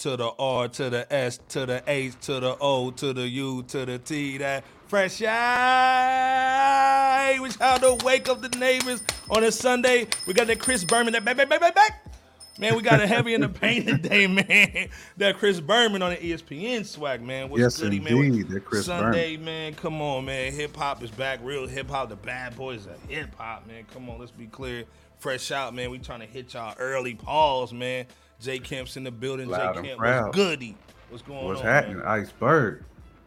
to the R to the S to the H to the O to the U to the T. That fresh eye. Which how to wake up the neighbors on a Sunday. We got that Chris Berman. That back, back, back, back, back. Man, we got a heavy in the paint today, man. That Chris Berman on the ESPN swag, man. What's Yes, goody, indeed, man? that Chris Sunday, man. Come on, man. Hip hop is back. Real hip hop. The bad boys of hip hop, man. Come on, let's be clear. Fresh out, man. We trying to hit y'all early pause, man. Jay Camp's in the building. Loud Jay Camp, what's goody? What's going What's on? What's happening? Man? Iceberg.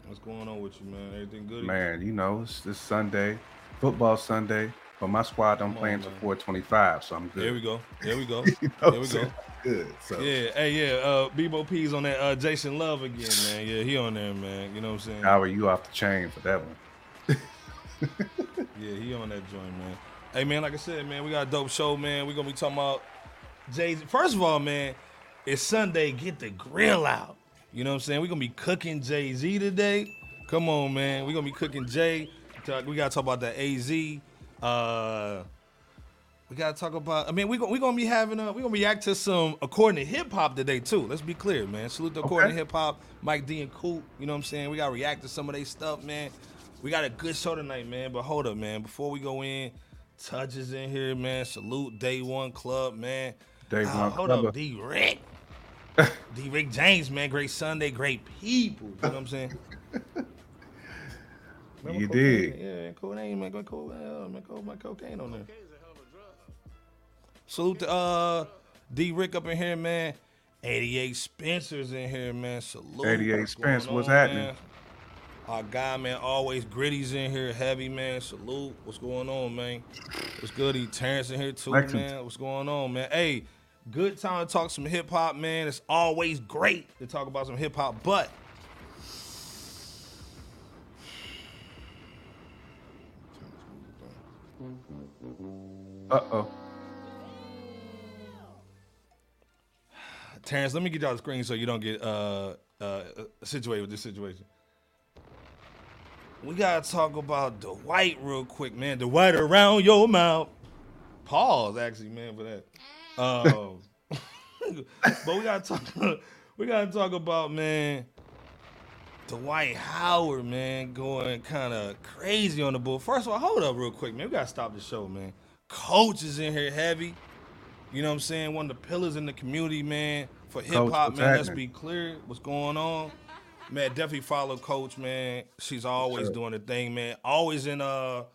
What's going on with you, man? Everything good? Man, you know, it's this Sunday, football Sunday, but my squad don't play until man. 425, so I'm good. There we go. There we go. You know there we go. Good. So Yeah, hey, yeah. Uh, Bebo P's on that. Uh, Jason Love again, man. Yeah, he on there, man. You know what I'm saying? how are you off the chain for that one? Yeah, he on that joint, man. Hey, man, like I said, man, we got a dope show, man. we going to be talking about Jay Z. First of all, man, it's Sunday. Get the grill out. You know what I'm saying? We're going to be cooking Jay Z today. Come on, man. We're going to be cooking Jay. We got to talk about the AZ. Uh, we got to talk about, I mean, we're we going to be having, a, we're going to react to some according to hip hop today, too. Let's be clear, man. Salute to according to hip hop, Mike D and Coop. You know what I'm saying? We got to react to some of their stuff, man. We got a good show tonight, man. But hold up, man. Before we go in, touches in here, man. Salute Day One Club, man. Day Ah, One hold Club. up, D Rick. D Rick James, man. Great Sunday, great people. You know what I'm saying? Remember You cocaine? did. Yeah, cocaine, man. Go cool, man. Cool, man. Cocaine on there. Salute to uh D Rick up in here, man. 88 Spencer's in here, man. Salute. 88 What's Spence, what's happening? man? Our guy, man, always gritty's in here, heavy, man. Salute. What's going on, man? What's good? He Terrence in here too, Lexington. man. What's going on, man? Hey, good time to talk some hip hop, man. It's always great to talk about some hip hop, but Uh oh. Terrence, let me get y'all the screen so you don't get uh uh situated with this situation. We gotta talk about Dwight real quick, man. The white around your mouth. Pause, actually, man, for that. Um, but we gotta talk. We gotta talk about man. Dwight Howard, man, going kind of crazy on the bull. First of all, hold up real quick, man. We gotta stop the show, man. Coach is in here heavy. You know what I'm saying? One of the pillars in the community, man, for hip hop, man. Let's be clear what's going on. Man, definitely follow Coach, man. She's always sir. doing the thing, man. Always in a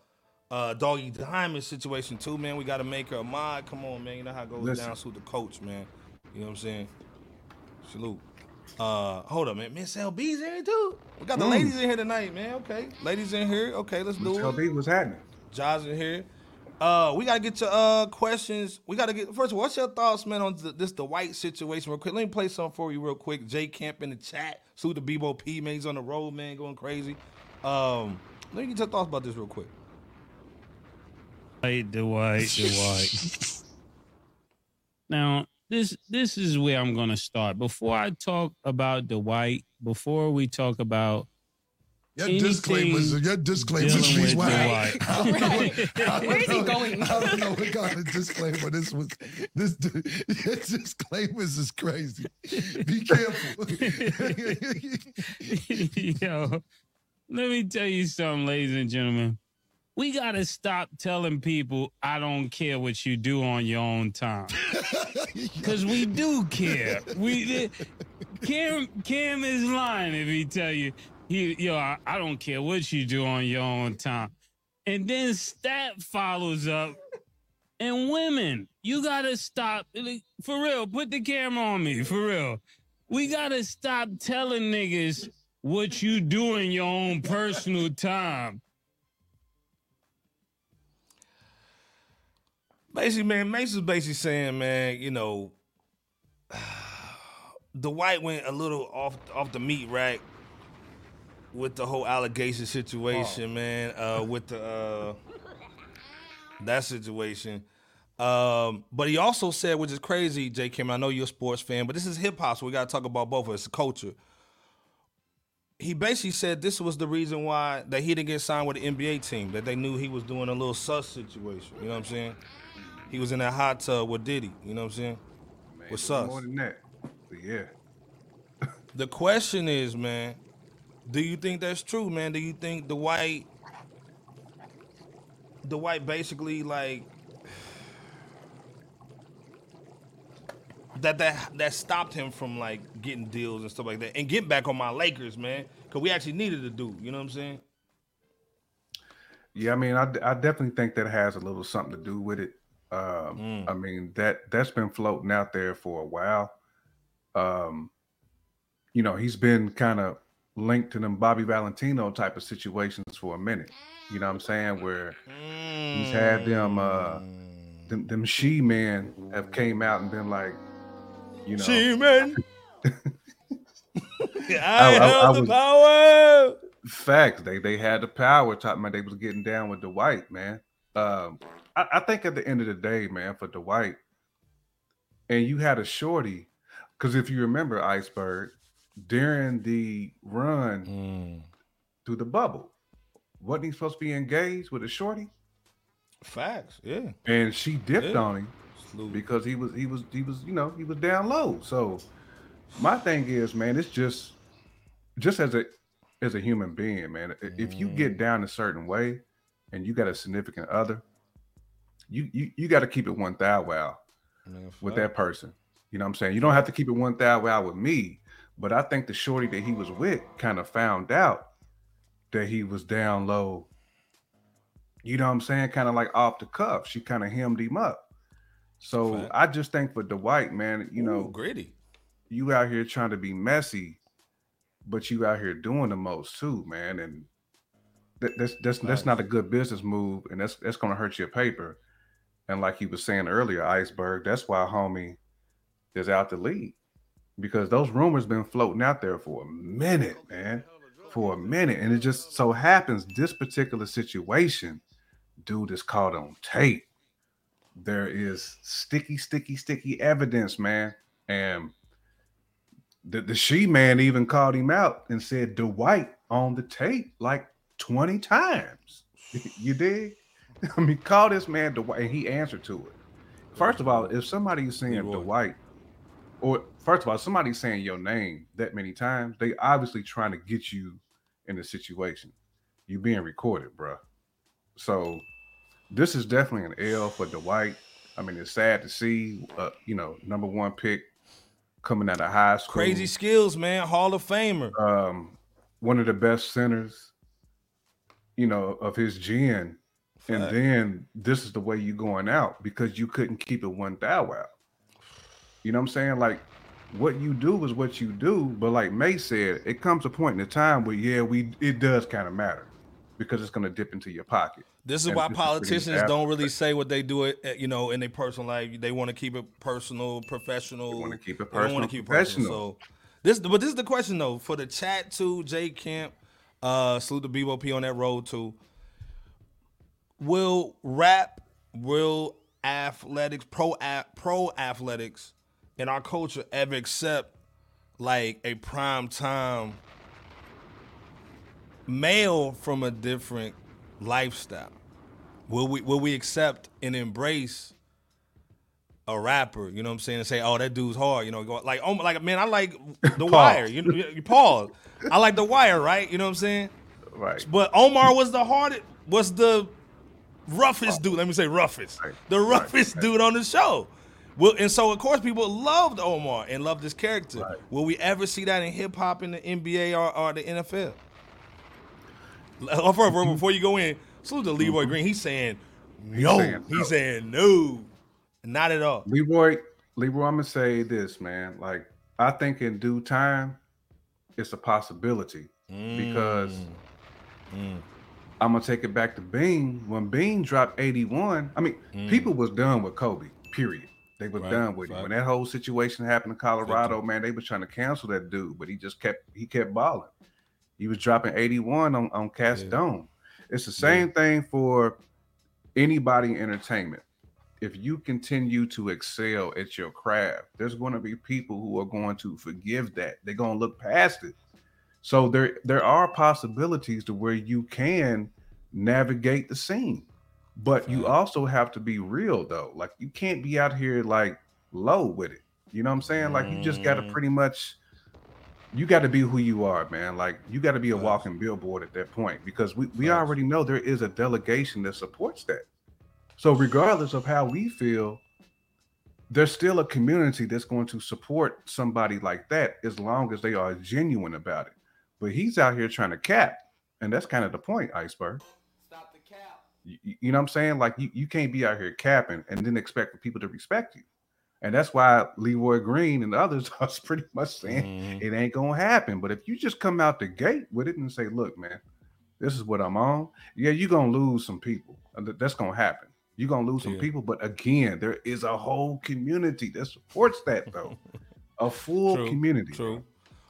uh, doggy diamond situation too, man. We gotta make her a mod. Come on, man. You know how it goes Listen. down. Salute the coach, man. You know what I'm saying? Salute. Uh, hold up, man. Miss LB's in here too. We got the Mm. ladies in here tonight, man. Okay, ladies in here. Okay, let's do Tell it. me what's happening. Josh in here. Uh, we gotta get to uh questions. We gotta get first of all, what's your thoughts, man, on th- this Dwight situation real quick? Let me play something for you real quick. Jay Camp in the chat. Salute the Bebo P, man. He's on the road, man, going crazy. Um, let me get your thoughts about this real quick. Dwight, Dwight, Dwight. now, this this is where I'm gonna start. Before I talk about Dwight, before we talk about Your Anything disclaimers, your disclaimers dealing speaks with wild. Dwight. I don't Right. what- I don't Where is he going? I don't know what kind of disclaimer this was. This your disclaimers is crazy. Be careful. Yo, let me tell you something, ladies and gentlemen. We gotta stop telling people I don't care what you do on your own time. Cause we do care. We Cam Cam is lying if he tell you he yo I, I don't care what you do on your own time. And then Stat follows up. And women, you gotta stop for real. Put the camera on me for real. We gotta stop telling niggas what you do in your own personal time. Basically, man, Mace is basically saying, man, you know, Dwight went a little off off the meat rack with the whole allegation situation, man. Uh, with the uh, that situation. Um, but he also said, which is crazy, J. Kim. I know you're a sports fan, but this is hip hop, so we got to talk about both of us. Culture. He basically said this was the reason why that he didn't get signed with the NBA team. That they knew he was doing a little sus situation. You know what I'm saying? He was in that hot tub with Diddy. You know what I'm saying? Man, What's up? More than that. But yeah. The question is, man, do you think that's true, man? Do you think Dwight, the white basically like that that that stopped him from like getting deals and stuff like that and getting back on my Lakers, man? Cause we actually needed to do. You know what I'm saying? Yeah, I mean, I, I definitely think that has a little something to do with it. Um, Mm. I mean that that's been floating out there for a while. Um, you know, he's been kind of linked to them Bobby Valentino type of situations for a minute. You know what I'm saying? Where he's had them uh them, them she men have came out and been like, you know, She man. I, I- I have the was- power. facts. They they had the power. Talking about they was getting down with Dwight, man. Um, I, I think at the end of the day, man, for Dwight, and you had a shorty, because if you remember Iceberg, during the run Mm. through the bubble, wasn't he supposed to be engaged with a shorty? Facts, yeah. And she dipped Yeah. on him Salute. because he was he was he was you know he was down low. So my thing is, man, it's just just as a as a human being, man. i- If you get down a certain way and you got a significant other, you you you got to keep it one thou wow with that person. You know what I'm saying? You don't have to keep it one thou wow with me, but I think the shorty that he was with kind of found out that he was down low. You know what I'm saying? Kind of like off the cuff. She kind of hemmed him up. So Fact. I just think for Dwight, man, you know, gritty. you out here trying to be messy, but you out here doing the most too, man. And that, that's that's that's not a good business move, and that's that's gonna hurt your paper. And like he was saying earlier, iceberg. That's why homie is out the league because those rumors been floating out there for a minute, man, for a minute, and it just so happens this particular situation, dude is caught on tape. There is sticky, sticky, sticky evidence, man, and the, the she man even called him out and said Dwight on the tape like 20 times. you dig? I mean, call this man Dwight, and he answered to it. First of all, if somebody's saying. Dwight, or first of all, somebody's saying your name that many times, they obviously trying to get you in a situation. You being recorded, bro. So this is definitely an L for Dwight. I mean, it's sad to see, uh, you know, number one pick coming out of high school. Crazy skills, man. Hall of Famer. um, one of the best centers, you know, of his gen. And then this is the way you going out because you couldn't keep it one thou out. You know what I'm saying? Like what you do is what you do, but like May said, it comes a point in the time where yeah, we it does kind of matter because it's gonna dip into your pocket. This is And why this is pretty politicians don't really say what they do, it, you know, in their personal life. They want to keep it personal, professional. wanna keep it They wanna keep it personal. professional. So this, but this is the question though for the chat too. Jay Camp, uh, salute the BOP on that road too. Will rap, will athletics, pro pro athletics, in our culture ever accept like a prime time male from a different lifestyle? Will we will we accept and embrace a rapper? You know what I'm saying? And say, oh, that dude's hard. You know, like, oh, like man, I like the Wire. You know, you pause. I like the Wire, right? You know what I'm saying? Right. But Omar was the hardest, was the roughest dude. Let me say roughest, Right. the roughest dude on the show. Well, and so of course people loved Omar and loved his character. Right. Will we ever see that in hip hop in the NBA or, or the NFL? Oh, before you go in, salute to Leroy Green. He's saying no. He's saying no, not at all. Leroy, Leroy, I'm gonna say this, man. Like, I think in due time, it's a possibility because Mm. I'm gonna take it back to Bean. When Bean dropped 81, I mean, people was done with Kobe. Period. They was Mm. Right, done with him. When that whole situation happened in Colorado, man, they was trying to cancel that dude, but he just kept he kept balling. He was dropping 81 on on Cast Yeah. Dome. It's the same thing for anybody in entertainment. If you continue to excel at your craft, there's going to be people who are going to forgive that. They're going to look past it. So there there are possibilities to where you can navigate the scene. But you also have to be real though. Like you can't be out here like low with it. You know what I'm saying? Like you just got to Mm. pretty much you got to be who you are, man. Like you got to be a walking billboard at that point because we, we already know there is a delegation that supports that. So regardless of how we feel, there's still a community that's going to support somebody like that as long as they are genuine about it. But he's out here trying to cap, and that's kind of the point, iceberg. Stop the cap. You, you- you know what I'm saying? Like you, you can't be out here capping and then expect for people to respect you. And that's why Leroy Green and others are pretty much saying Mhm. it ain't gonna happen. But if you just come out the gate with it and say, look, man, this is what I'm on, yeah, you're gonna lose some people. That's gonna happen. You're gonna lose some Yeah. people, but again, there is a whole community that supports that though. a full True, community. True.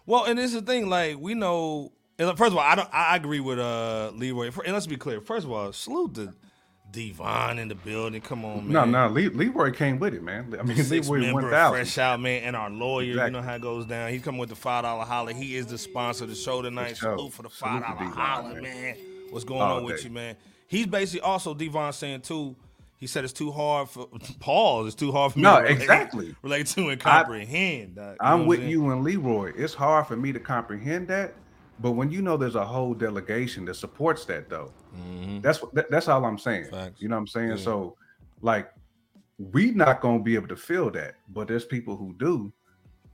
Well, and this is the thing. Like we know. and First of all, I don't. I agree with uh Leroy. And let's be clear. First of all, salute to Devon in the building. Come on, No, man. no, Le- Leroy came with it, man. I mean, Six Leroy one thousand. fresh out, man, and our lawyer. You know how it goes down. He's coming with the five dollar holler. He is the sponsor of the show tonight. sure. Salute for the five dollar holler, man. man. What's going All on with you, man? He's basically also Devon saying too. He said it's too hard for Paul. It's too hard for me. No, to relate- exactly. Relate to and comprehend. You know I'm with saying? you and Leroy. It's hard for me to comprehend that, but when you know there's a whole delegation that supports that, though, Mhm. that's that, that's all I'm saying. Facts. You know what I'm saying? Yeah. So, like, we not gonna be able to feel that, but there's people who do,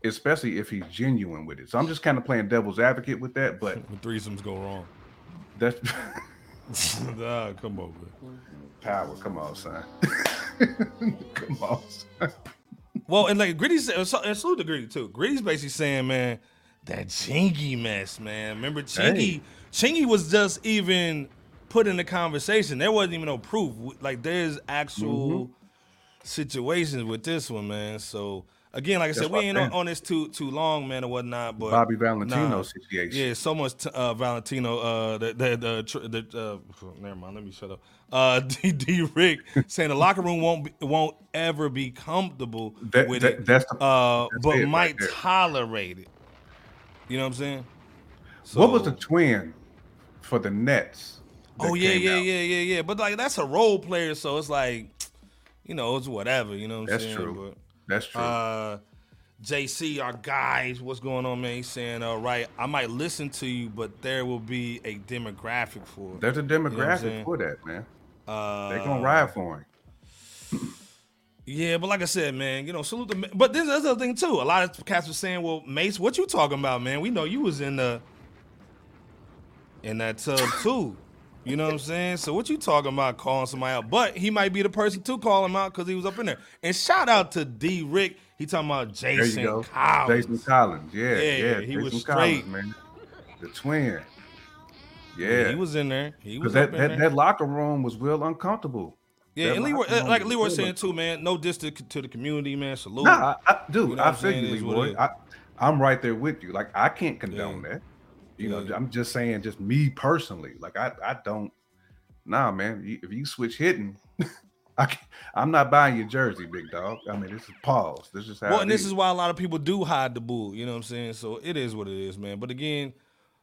especially if he's genuine with it. So I'm just kind of playing devil's advocate with that, but When threesomes go wrong. that's Nah, come on, man. power. Come on, son. Come on. Son. Well, and like Gritty said, so- and salute to Gritty too. Gritty's basically saying, man, that Chingy mess, man. Remember Chingy? Hey. Chingy was just even put in the conversation. There wasn't even no proof. Like there's actual Mm-hmm. situations with this one, man. So again, like I said, we ain't on, on this too too long, man, or whatnot. But Bobby Valentino nah. situation. Yeah, so much t- uh, Valentino. Uh, the the the, the uh, never mind. Let me shut up. Uh, D, D Rick saying the locker room won't be, won't ever be comfortable That- with that- it. that's the- uh, that's but it might there. tolerate it. You know what I'm saying? what was the twin for the Nets? Oh yeah, yeah, out? yeah, yeah, yeah. But like that's a role player, so it's like, you know, it's whatever. You know what I'm That's saying? true. That's true. Uh, JC, our guys, what's going on, man? He's saying, all right, I might listen to you, but there will be a demographic for it. There's a what I'm demographic for that, man. Uh, They're gonna ride for him. Yeah, but like I said, man, you know, salute the. But this is the other thing too. A lot of cats were saying, "Well, Mace, what you talking about, man? We know you was in the in that tub too." You know what I'm saying? So what you talking about calling somebody out? But he might be the person to call him out because he was up in there. And shout out to D Rick. He talking about There you Jason go. Collins. Jason Collins. Yeah, Yeah, yeah. he Jason was Collins, straight. man. The twin. Yeah, Yeah. he was in there. He was Because that, that, that locker room was real uncomfortable. yeah, that and Leroy, like was Leroy saying too, man. No diss to, the community, man. Salute. Nah, I, I, dude, You know I feel saying? you, It is what Leroy. I, I'm right there with you. Like I can't condone Yeah. that. You know, I'm just saying, just me personally. Like I, I don't. Nah, man. you- If you switch hitting, I I'm not buying your jersey, big dog. I mean, this is pause. This is how. Well, and this is why a lot of people do hide the bull. You know what I'm saying? So it is what it is, man. But again,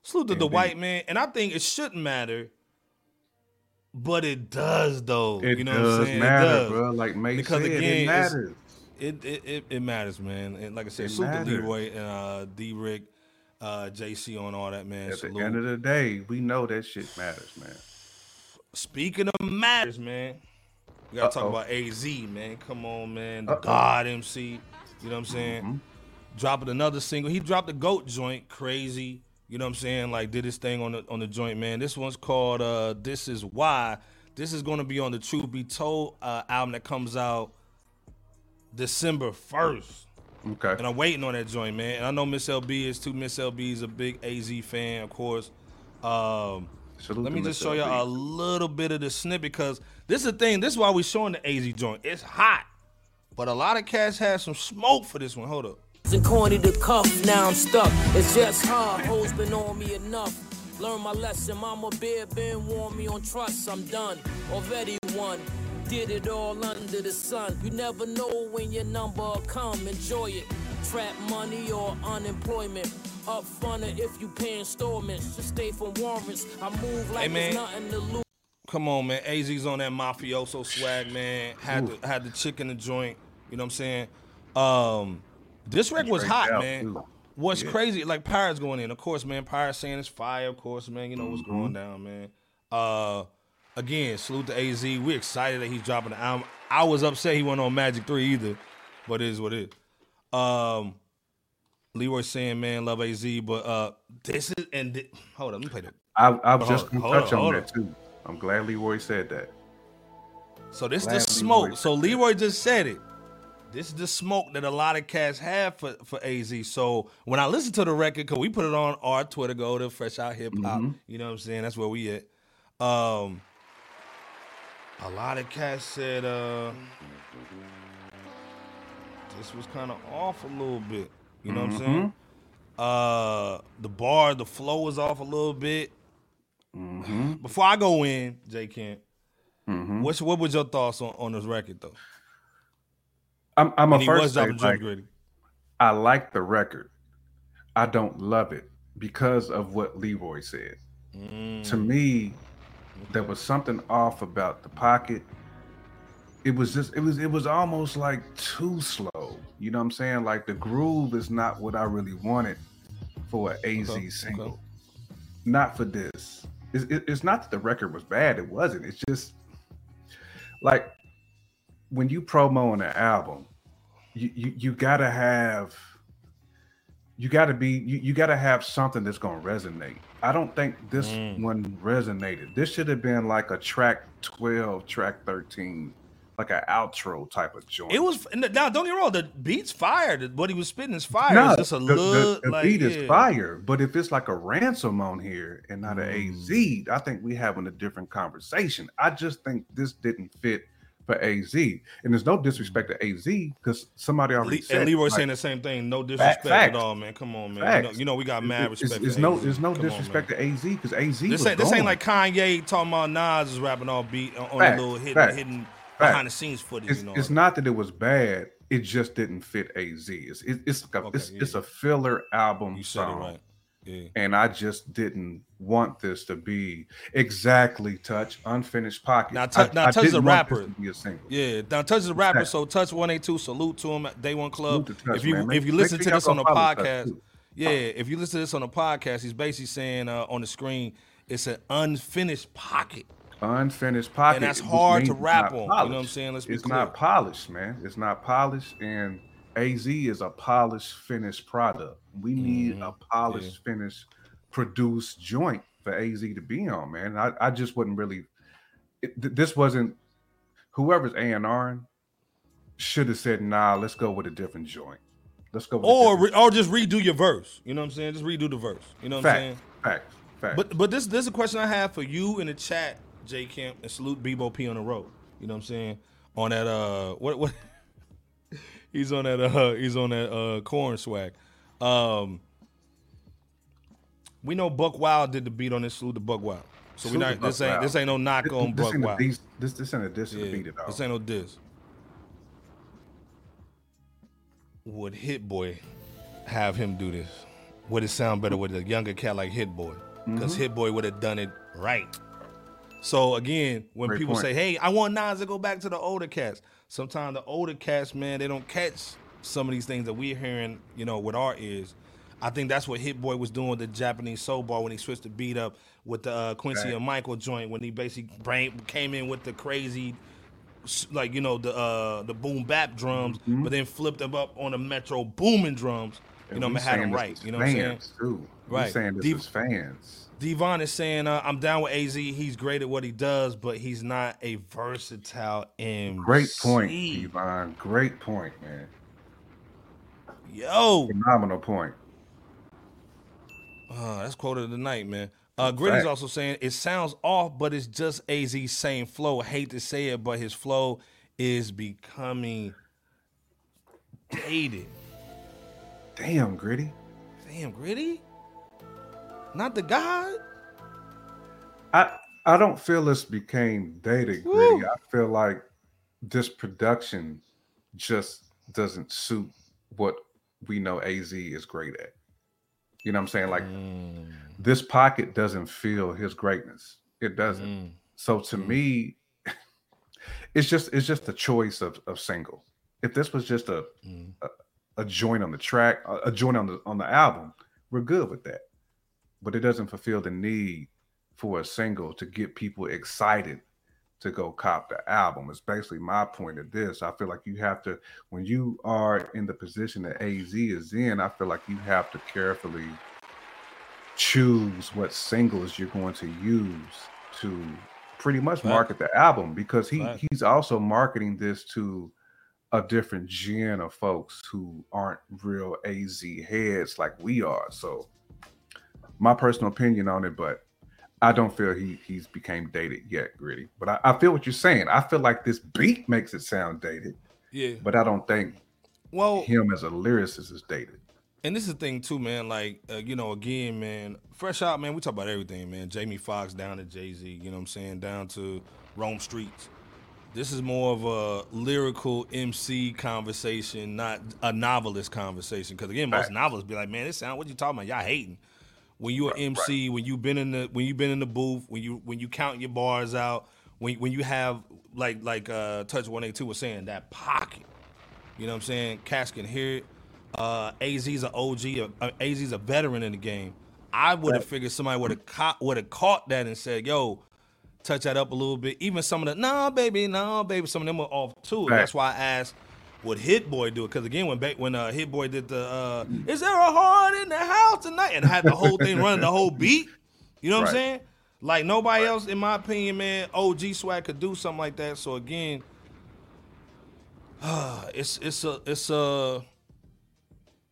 salute to Dwight man, and I think it shouldn't matter, but it does though. It you know what does I'm saying? matter, it does. bro. Like May Because said, again, it matters. It, it it matters, man. And like I said, It salute to matters. Leroy and uh, D Rick, uh, JC on all that, man. At the end of the day, we know that shit matters, man. Speaking of matters, man, we gotta talk Uh-oh. about AZ, man. Come on, man. The Uh-oh. God MC. You know what I'm saying? Mhm. Dropping another single. He dropped the GOAT joint, crazy. You know what I'm saying? Like did his thing on the on the joint, man. This one's called uh This Is Why. This is gonna be on the Truth Be Told uh, album that comes out December 1st. Okay. And I'm waiting on that joint, man. And I know Miss LB is too. Miss LB is a big AZ fan, of course. Um, Salute let me Miss just show y'all a little bit of the snip because this is the thing. This is why we showing the AZ joint. It's hot, but a lot of cats had some smoke for this one. Hold up. And corny to cuff, now I'm stuck. It's just hard, hoes been on me enough. Learn my lesson, mama bear been warn me on trust. I'm done, already won. Get it all under the sun. You never know when your number will come. Enjoy it. Trap money or unemployment. Up front if you pay installments. Just stay from warrants. I move like Hey, man. there's nothing to lose. Come on, man. AZ's on that mafioso swag, man. Had the had the chick in the joint. You know what I'm saying? Um, this record was hot, man. What's Yeah. crazy? Like Pirates going in, of course, man. Pirates saying it's fire, of course, man. You know what's Mm-hmm. going down, man. Uh, again, salute to AZ. We're excited that he's dropping the album. I was upset he wasn't on Magic Three either, but it is what it is. Um, Leroy saying, man, love AZ, but uh, this is and thi- hold on, let me play that. I, I was just on, gonna touch on, on hold that too. I'm glad Leroy said that. So this Glad the smoke. Leroy So. Leroy just said it. This is the smoke that a lot of cats have for, for AZ. So when I listen to the record, cause we put it on our Twitter, go to Fresh Out Hip Hop. Mm-hmm. You know what I'm saying? That's where we at. Um, a lot of cats said uh, this was kind of off a little bit. You know what I'm Mm-hmm. saying? Uh, the bar, the flow was off a little bit. Mm-hmm. Before I go in, J. Kent, what's what was your thoughts on, on this record though? I'm, I'm a And he first was say, like, Gritty. I like the record. I don't love it because of what Leroy said. Mm. To me, there was something off about the pocket. It was just it was it was almost like too slow. You know what I'm saying? Like the groove is not what I really wanted for an AZ Okay, single. okay. Not for this. It's, it- it's not that the record was bad. It wasn't. It's just like when you promo an album, you, you you gotta have you gotta be you, you gotta have something that's gonna resonate. I don't think this Mm. one resonated. This should have been like a track 12, track 13, like an outro type of joint. It was now. Don't get me wrong. The beats fired. What he was spitting is fire. no, it's just a the, the- little the like beat yeah. is fire, but if it's like a ransom on here and not an Mm. AZ, I think we having a different conversation. I just think this didn't fit for AZ, and there's no disrespect to AZ because somebody already Le- said and Leroy like, saying the same thing. No disrespect at all, man. Come on, man. You know, you know we got mad it's, respect. it's for no, there's no Come disrespect man. to AZ because AZ This was ain't this ain't like Kanye talking about Nas is rapping all beat on, on the little hidden hidden behind the scenes footage. it's, you know, it's not that it was bad. It just didn't fit AZ. It's it, it's like a, Okay, it's, yeah, it's a filler album you said it song. right. And I just didn't want this to be exactly touch unfinished pocket. Now, now I Touch is a rapper. a. Yeah, now Touch is a rapper, so Touch One Eight Two. Salute to him Day One Club. To Touch, if you man. If you listen sure to this on the podcast, yeah, if you listen to this on the podcast, he's basically saying uh, on the screen it's an unfinished pocket. Unfinished pocket, And that's hard to rap on, you know what I'm saying? Let's be it's clear. not polished, man. It's not polished, and AZ is a polished, finished product. We need Mm-hmm. a polished, finished, produced joint for AZ to be on, man. I, I just wouldn't really. It, th- this wasn't whoever's A and R should have said, "Nah, let's go with a different joint. Let's go." With Or different re- or just redo your verse. You know what I'm saying? Just redo the verse. You know what I'm saying? Fact, fact, fact. But but this this is a question I have for you in the chat, J Camp, and salute Bebo P on the road. You know what I'm saying? On that uh what what he's on that uh he's on that uh corn swag. Um we know Buck Wild did the beat on this salute to Buck Wild. So we not this ain't this ain't no knock this, on this Buck Wild. diss, this this ain't a diss Yeah, beat at all. this ain't no diss. Would Hit Boy have him do this? Would it sound better with a younger cat like Hit Boy? Mm-hmm. Because Hit Boy would have done it right. So again, when Great people point. say, "Hey, I want Nas to go back to the older cats," sometimes the older cats, man, they don't catch some of these things that we're hearing, you know, with our ears. I think that's what Hit Boy was doing with the Japanese soul bar when he switched the beat up with the uh, Quincy Right. and Michael joint when he basically brain, came in with the crazy like you know the uh the boom bap drums, Mm-hmm. but then flipped them up on the Metro Boomin drums. You know, we man, had them right. You know what I'm saying? fans, Too. Right. We're saying this Deep- as fans. Devon is saying, uh, "I'm down with Az. He's great at what he does, but he's not a versatile MC." Great point, Devon. Great point, man. Yo, Phenomenal point. uh, that's quote of the night, man. Uh, Gritty's Fact. also saying it sounds off, but it's just Az's same flow. I hate to say it, but his flow is becoming dated. Damn, gritty. Damn, Gritty, not the God. I I don't feel this became dated, Woo. gritty. I feel like this production just doesn't suit what we know Az is great at. You know what I'm saying? Like Mm, this pocket doesn't feel his greatness. It doesn't. mm, So to Mm. me, it's just it's just the choice of of single. If this was just a mm. a joint on the track, a, a joint on the on the album, we're good with that. But it doesn't fulfill the need for a single to get people excited to go cop the album. It's basically my point of this. I feel like you have to when you are in the position that AZ is in, I feel like you have to carefully choose what singles you're going to use to pretty much market the album because he Fact. he's also marketing this to a different gen of folks who aren't real AZ heads like we are. So my personal opinion on it, but I don't feel he he's became dated yet, gritty. But I, I feel what you're saying. I feel like this beat makes it sound dated, Yeah. but I don't think Well, him as a lyricist is dated. And this is the thing too, man. Like, uh, you know, again, man, fresh out, man. We talk about everything, man. Jamie Foxx down to Jay Z. You know what I'm saying? Down to Rome Streetz. This is more of a lyrical MC conversation, not a novelist conversation. Because again, most Facts. novelists be like, "Man, this sound what you talking about? Y'all hating." When you're an MC, when you've been in the when you've been in the booth, when you when you count your bars out, when when you have like like uh Touch One Eight Two was saying that pocket. You know what I'm saying? Cash can hear it. Uh, AZ's an OG. Uh, AZ's a veteran in the game. I would have figured somebody would have caught would have caught that and said, "Yo, touch that up a little bit." Even some of the "Nah, baby, nah, baby," some of them were off too. Right. That's why I asked, "Would Hit Boy do it?" Because again, when ba- when uh, Hit Boy did the uh, "Is there a heart in the house tonight?" and had the whole thing running, the whole beat. You know what I'm saying? Like nobody else, in my opinion, man, OG Swag could do something like that. So again, it's it's a it's a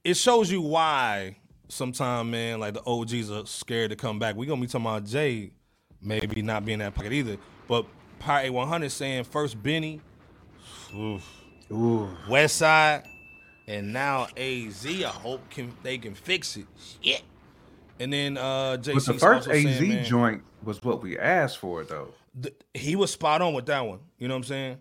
it shows you why sometimes man like the OGs are scared to come back. We gonna be talking about Jay maybe not being that pocket either, but Pirate 100 saying first Benny, oof, Ooh, West Side, and now AZ. I hope can they can fix it. Shit. And then uh JC but the first saying, AZ man, joint was what we asked for, though. th- he was spot on with that one. You know what I'm saying?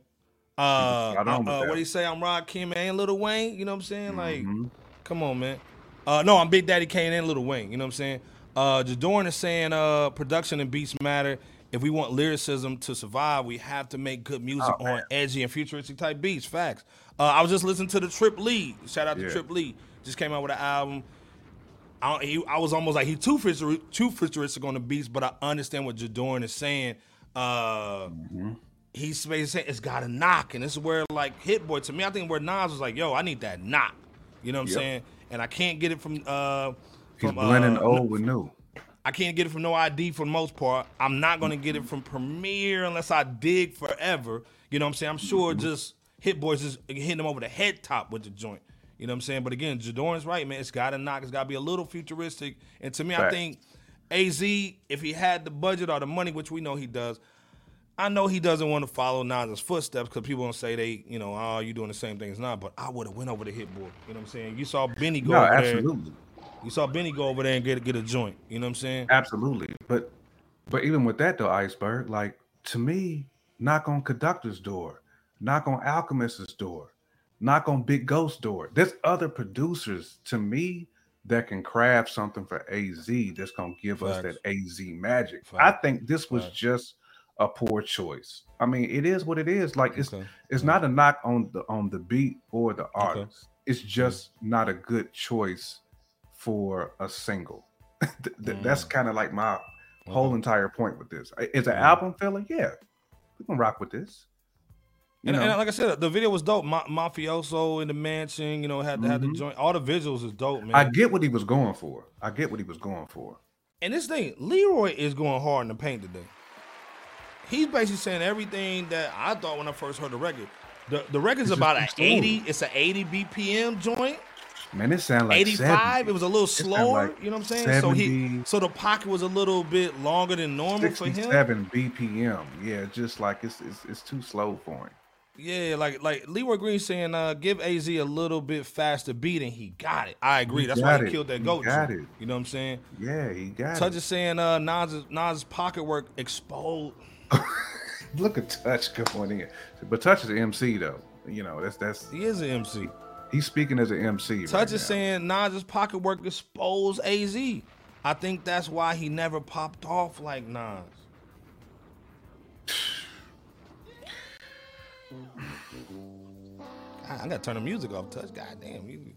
Uh, uh, uh what do you say? I'm Rod Kim and Little Wayne. You know what I'm saying? Like, Mhm. come on, man. Uh, no, I'm Big Daddy Kane and Little Wayne. You know what I'm saying? Uh, Jadorn is saying uh, production and beats matter. If we want lyricism to survive, we have to make good music Oh, on edgy and futuristic type beats. Facts. Uh, I was just listening to the Trip Lee. Shout out to Yeah. Trip Lee. Just came out with an album. I, don't- he, I was almost like he too futuristic, too futuristic on the beats, but I understand what Jadorn is saying. Uh, mm-hmm. He's saying it's got a knock, and this is where like Hit Boy to me, I think where Nas was like, "Yo, I need that knock," you know what I'm Yep. saying? And I can't get it from uh, He's blending uh, old with new. I can't get it from no ID for the most part. I'm not gonna get it from Premier unless I dig forever. You know what I'm saying? I'm sure mm-hmm. just Hit Boys just hitting them over the head top with the joint. You know what I'm saying? But again, Jadorn's right, man. It's gotta knock. It's gotta be a little futuristic. And to me, I think AZ, if he had the budget or the money, which we know he does, I know he doesn't want to follow Nas's footsteps because people gonna say they, you know, oh, you doing the same thing as Nas. But I would have went over the Hit Boy. You know what I'm saying? You saw Benny go No, absolutely. there. You saw Benny go over there and get get a joint. You know what I'm saying? Absolutely. But but even with that though, Iceberg, like to me, knock on conductor's door, knock on alchemist's door, knock on Big Ghost door. There's other producers to me that can craft something for AZ that's gonna give us that AZ magic. I think this was Facts. just a poor choice. I mean, it is what it is. Like it's Okay. it's not a knock on the on the beat or the artist. It's just not a good choice for a single. Th- th- That's Mm. kind of like my whole entire point with this. Is an Mm. album filler? Yeah, we can rock with this. And, and like I said, the video was dope. Ma- Mafioso in the mansion, you know, had to had the joint. All the visuals is dope, man. I get what he was going for. I get what he was going for. and this thing, Leroy is going hard in the paint today. He's basically saying everything that I thought when I first heard the record. The the record's It's about an just too slow. 80. It's an 80 BPM joint. Man, it sounded like 85. 70, It was a little slower. like you know what I'm saying? So he so the pocket was a little bit longer than normal for him. 67 BPM. Yeah, just like it's, it's it's too slow for him. Yeah, like like Leroy Green saying, uh, give AZ a little bit faster beat, and he got it. I agree. He That's why he it. killed that He goat. got it. You know what I'm saying? Yeah, he got it. Touch it. is saying uh Nas Nas pocket work exposed. Look at Touch going in, but Touch is an MC though. You know that's that's He is an MC. He's speaking as an MC. Touch right is now. saying Nas's pocket work exposed AZ. I think that's why he never popped off like Nas. I I gotta turn the music off. Touch, goddamn. You...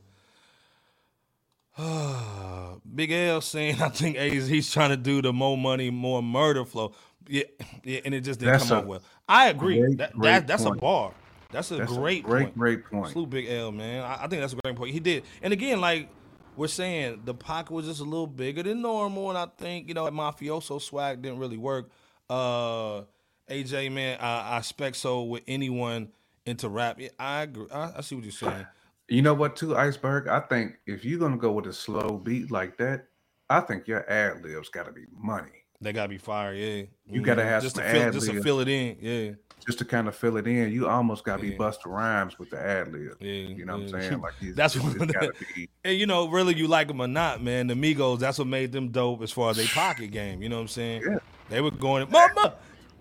Big L saying I think AZ he's trying to do the more money, more murder flow. Yeah, yeah, and it just didn't That's come a out well. I agree. great, that, great that that's point. a bar. That's a That's a great, great, point. great point. Salute Big L, man. I, I think that's a great point. He did. And again, like we're saying, the pocket was just a little bigger than normal. And I think, you know, that mafioso swag didn't really work. Uh AJ, man, I, I expect so with anyone into rap. I agree. I, I see what you're saying. You know what, too, Iceberg? I think if you're gonna go with a slow beat like that, I think your ad libs got to be money They gotta be fire, yeah. You gotta Mhm. have just some to fill, just to fill it in, yeah. Just to kind of fill it in. You almost got to be Yeah. Busta Rhymes with the ad lib. Yeah, You know what. I'm saying? Like That's what- gotta be. And you know, really, you like them or not, man. The Migos, that's what made them dope as far as their pocket game. You know what I'm saying? Yeah. They were going, Mama,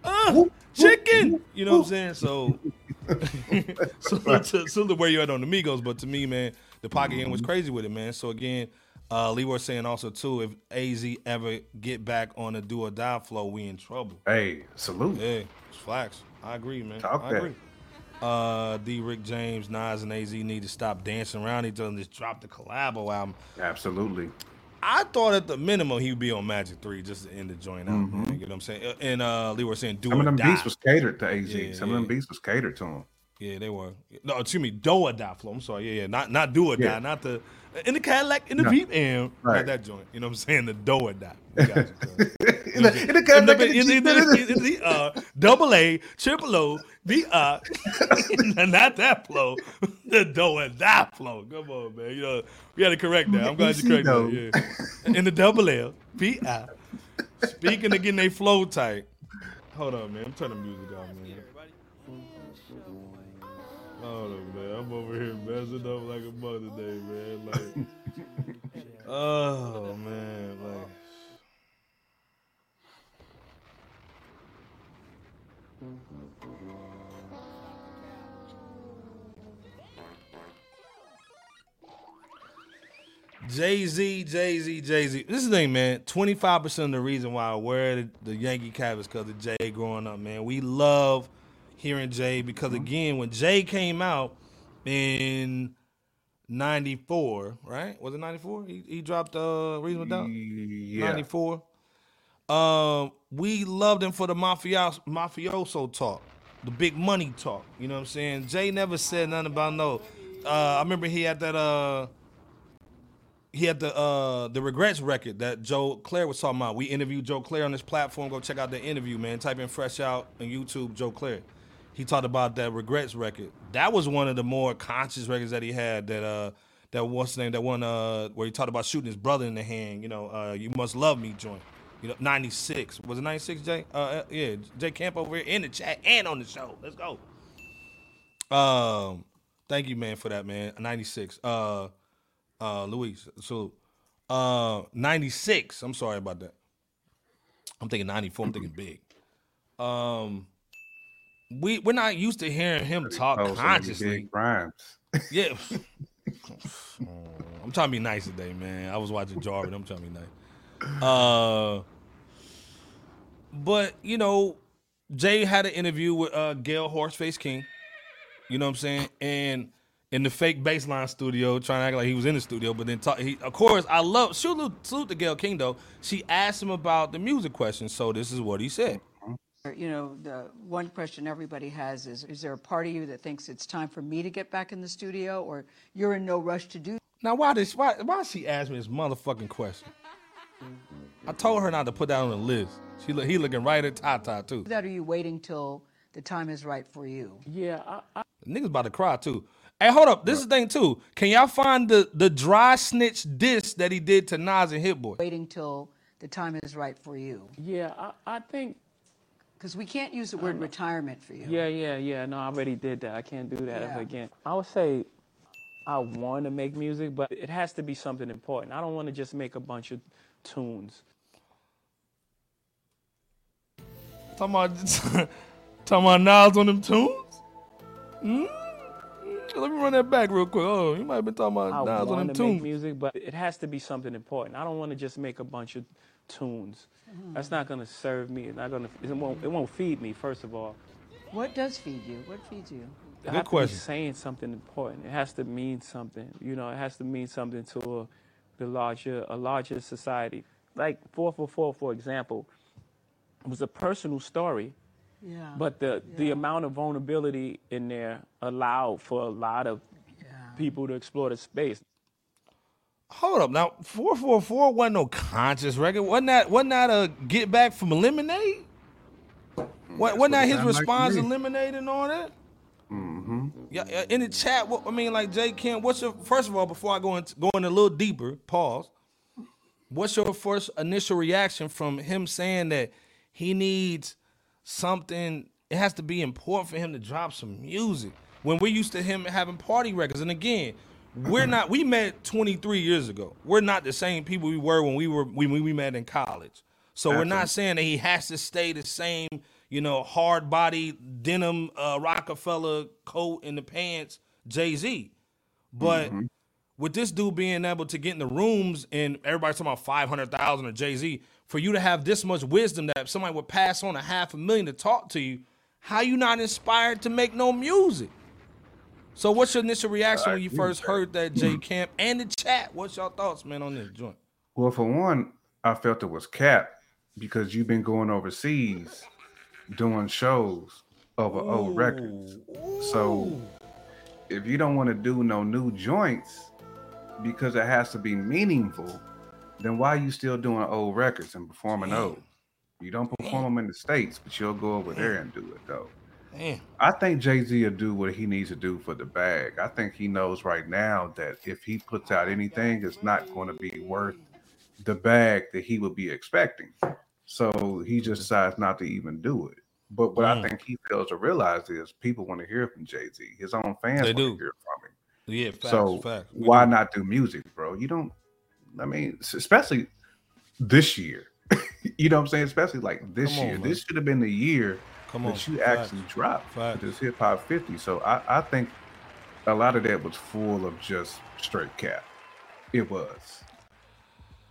uh, chicken. You know what I'm saying? So, so to, where you at on the Migos, but to me, man, the pocket game was crazy with it, man. So again, uh, Leroy saying also too, if AZ ever get back on a do or die flow, we in trouble. Hey, salute. Yeah, it's flax. I agree, man. Talk I that. agree. Uh, D. Rick James, Nas, and AZ need to stop dancing around each other and just drop the collabo album. Absolutely. I thought at the minimum he would be on Magic Three just to end the joint out. Man, you know what I'm saying? Uh, And uh, Lee was saying, "Do Some of them die." beats was catered to AZ. Yeah, Some yeah. of them beats was catered to him. yeah, they were. No, excuse me, do or die flow. I'm sorry. Yeah, yeah, not not do or die, not the in the Cadillac in the No. Jeep and not Right. that joint. You know what I'm saying? The do or die. You. In the, in the In the, Cadillac, in the, in the, in the, uh, double A, triple O, the uh, not that flow, the do and die flow. Come on, man. You know, we had to correct that. I'm glad you corrected that. Yeah. In the double L, B I. Speaking of getting they flow tight. Hold on, man. I'm turning the music off, man. Hold on, man. I'm over here messing up like a mother oh. day, man. Like, oh man, like. Jay Z, Jay Z, Jay Z. This is the thing, man. Twenty five percent of the reason why I wear the, the Yankee cap is because of Jay growing up, man. We love hearing Jay because again, when Jay came out in '94, right? Was it '94? He, he dropped uh, Reasonable Doubt. Yeah. 94. Um, we loved him for the mafia mafioso talk, the big money talk. You know what I'm saying? Jay never said nothing about no. Uh, I remember he had that uh he had the uh the regrets record that Joe Clair was talking about. We interviewed Joe Clair on this platform. Go check out the interview, man. Type in fresh out on YouTube, Joe Clair. He talked about that regrets record. That was one of the more conscious records that he had. That uh that what's name? That one uh where he talked about shooting his brother in the hand. You know, uh you must love me joint. You know, 96. Was it 96, Jay? Uh, uh, yeah, Jay Camp over here in the chat and on the show. Let's go. Um, thank you, man, for that, man. 96. Uh, uh, Luis, so uh, 96. I'm sorry about that. I'm thinking 94. I'm thinking big. Um, we we're not used to hearing him talk Oh, some of these consciously. rhymes. Yeah. I'm trying to be nice today, man. I was watching Jarvis. I'm trying to be nice. Uh, but you know, Jay had an interview with uh Gayle Horseface King. You know what I'm saying? And in the fake baseline studio, trying to act like he was in the studio, but then talk, he, of course, I love salute, salute to Gayle King though. She asked him about the music question, so this is what he said. You know, the one question everybody has is, is there a part of you that thinks it's time for me to get back in the studio or you're in no rush to do Now, why did why why she ask me this motherfucking question? I told her not to put that on the list. She look, he looking right at Tata too. that? Are you waiting till the time is right for you? Yeah, I, I, Niggas about to cry too. Hey, hold up. This is the thing too. Can y'all find the the dry snitch diss that he did to Nas and Hit Boy? Waiting till the time is right for you? yeah, I, I think, Because we can't use the word retirement for you. yeah, yeah, yeah. No, I already did that. I can't do that Yeah. ever again. I would say I want to make music, but it has to be something important. I don't want to just make a bunch of tunes. Talking about talking Talking about Nas on them tunes? Mm? Let me run that back real quick. Oh, you might have been talking about I Nas on them want to make music, but it has to be something important. I don't want to just make a bunch of tunes. That's not gonna serve me. It's not gonna. It won't. It won't feed me. First of all, What does feed you? What feeds you? I Good have to question. be saying something important. It has to mean something. You know, it has to mean something to a, the larger, a larger society. Like 444, for example, was a personal story, Yeah. but the the amount of vulnerability in there allowed for a lot of people to explore the space. Hold up now. Four four four wasn't no conscious record. Wasn't that wasn't that a get back from Lemonade? What, wasn't that his sound like to response to me. Lemonade and all that? Mm-hmm. Yeah, yeah, in the chat. What, I mean, like Jay Camp. What's your first of all? Before I go into going a little deeper, pause. What's your first initial reaction from him saying that he needs something? It has to be important for him to drop some music. When we're used to him having party records, and again, we're not. We met 23 years ago. We're not the same people we were when we were when we met in college. So we're not saying that he has to stay the same, you know, hard body denim uh, Roc-A-Fella coat and the pants, Jay Z. But with this dude being able to get in the rooms and everybody talking about 500,000 or Jay Z, for you to have this much wisdom that somebody would pass on a half a million to talk to you, how you not inspired to make no music? So what's your initial reaction when you first heard that Jay Camp and the chat? What's your thoughts, man, on this joint? Well, for one, I felt it was cap because you've been going overseas doing shows over old records. So if you don't want to do no new joints because it has to be meaningful, then why are you still doing old records and performing old? You don't perform them in the States, but you'll go over there and do it though. Damn. I think Jay Z will do what he needs to do for the bag. I think he knows right now that if he puts out anything, it's not going to be worth the bag that he would be expecting. So he just decides not to even do it. But what I Mm. think he fails to realize is people want to hear from Jay Z. His own fans They want do. to hear from him. Yeah, facts, so facts. Why do. not do music, bro? You don't. I mean, especially this year. you know what I'm saying? Especially like this on, year. man. This should have been the year Come on, that you facts. actually dropped Facts. this hip hop 50. So I, I think a lot of that was full of just straight cap. It was.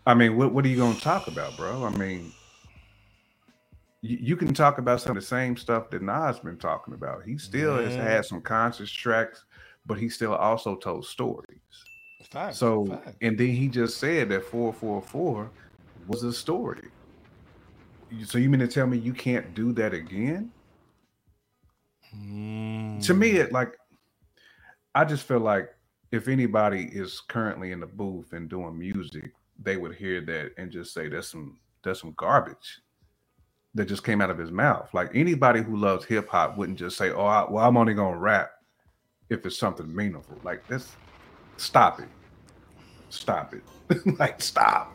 I mean, what what are you gonna talk about, bro? I mean, you, you can talk about some of the same stuff that Nas been talking about. He still has had some conscious tracks, but he still also told stories. Facts, So, facts. and then he just said that 444 was a story. So you mean to tell me you can't do that again? To me, it like I just feel like if anybody is currently in the booth and doing music, they would hear that and just say that's some that's some garbage that just came out of his mouth. Like anybody who loves hip hop wouldn't just say, "Oh, I, well, I'm only gonna rap if it's something meaningful." Like this, stop it, stop it, like stop.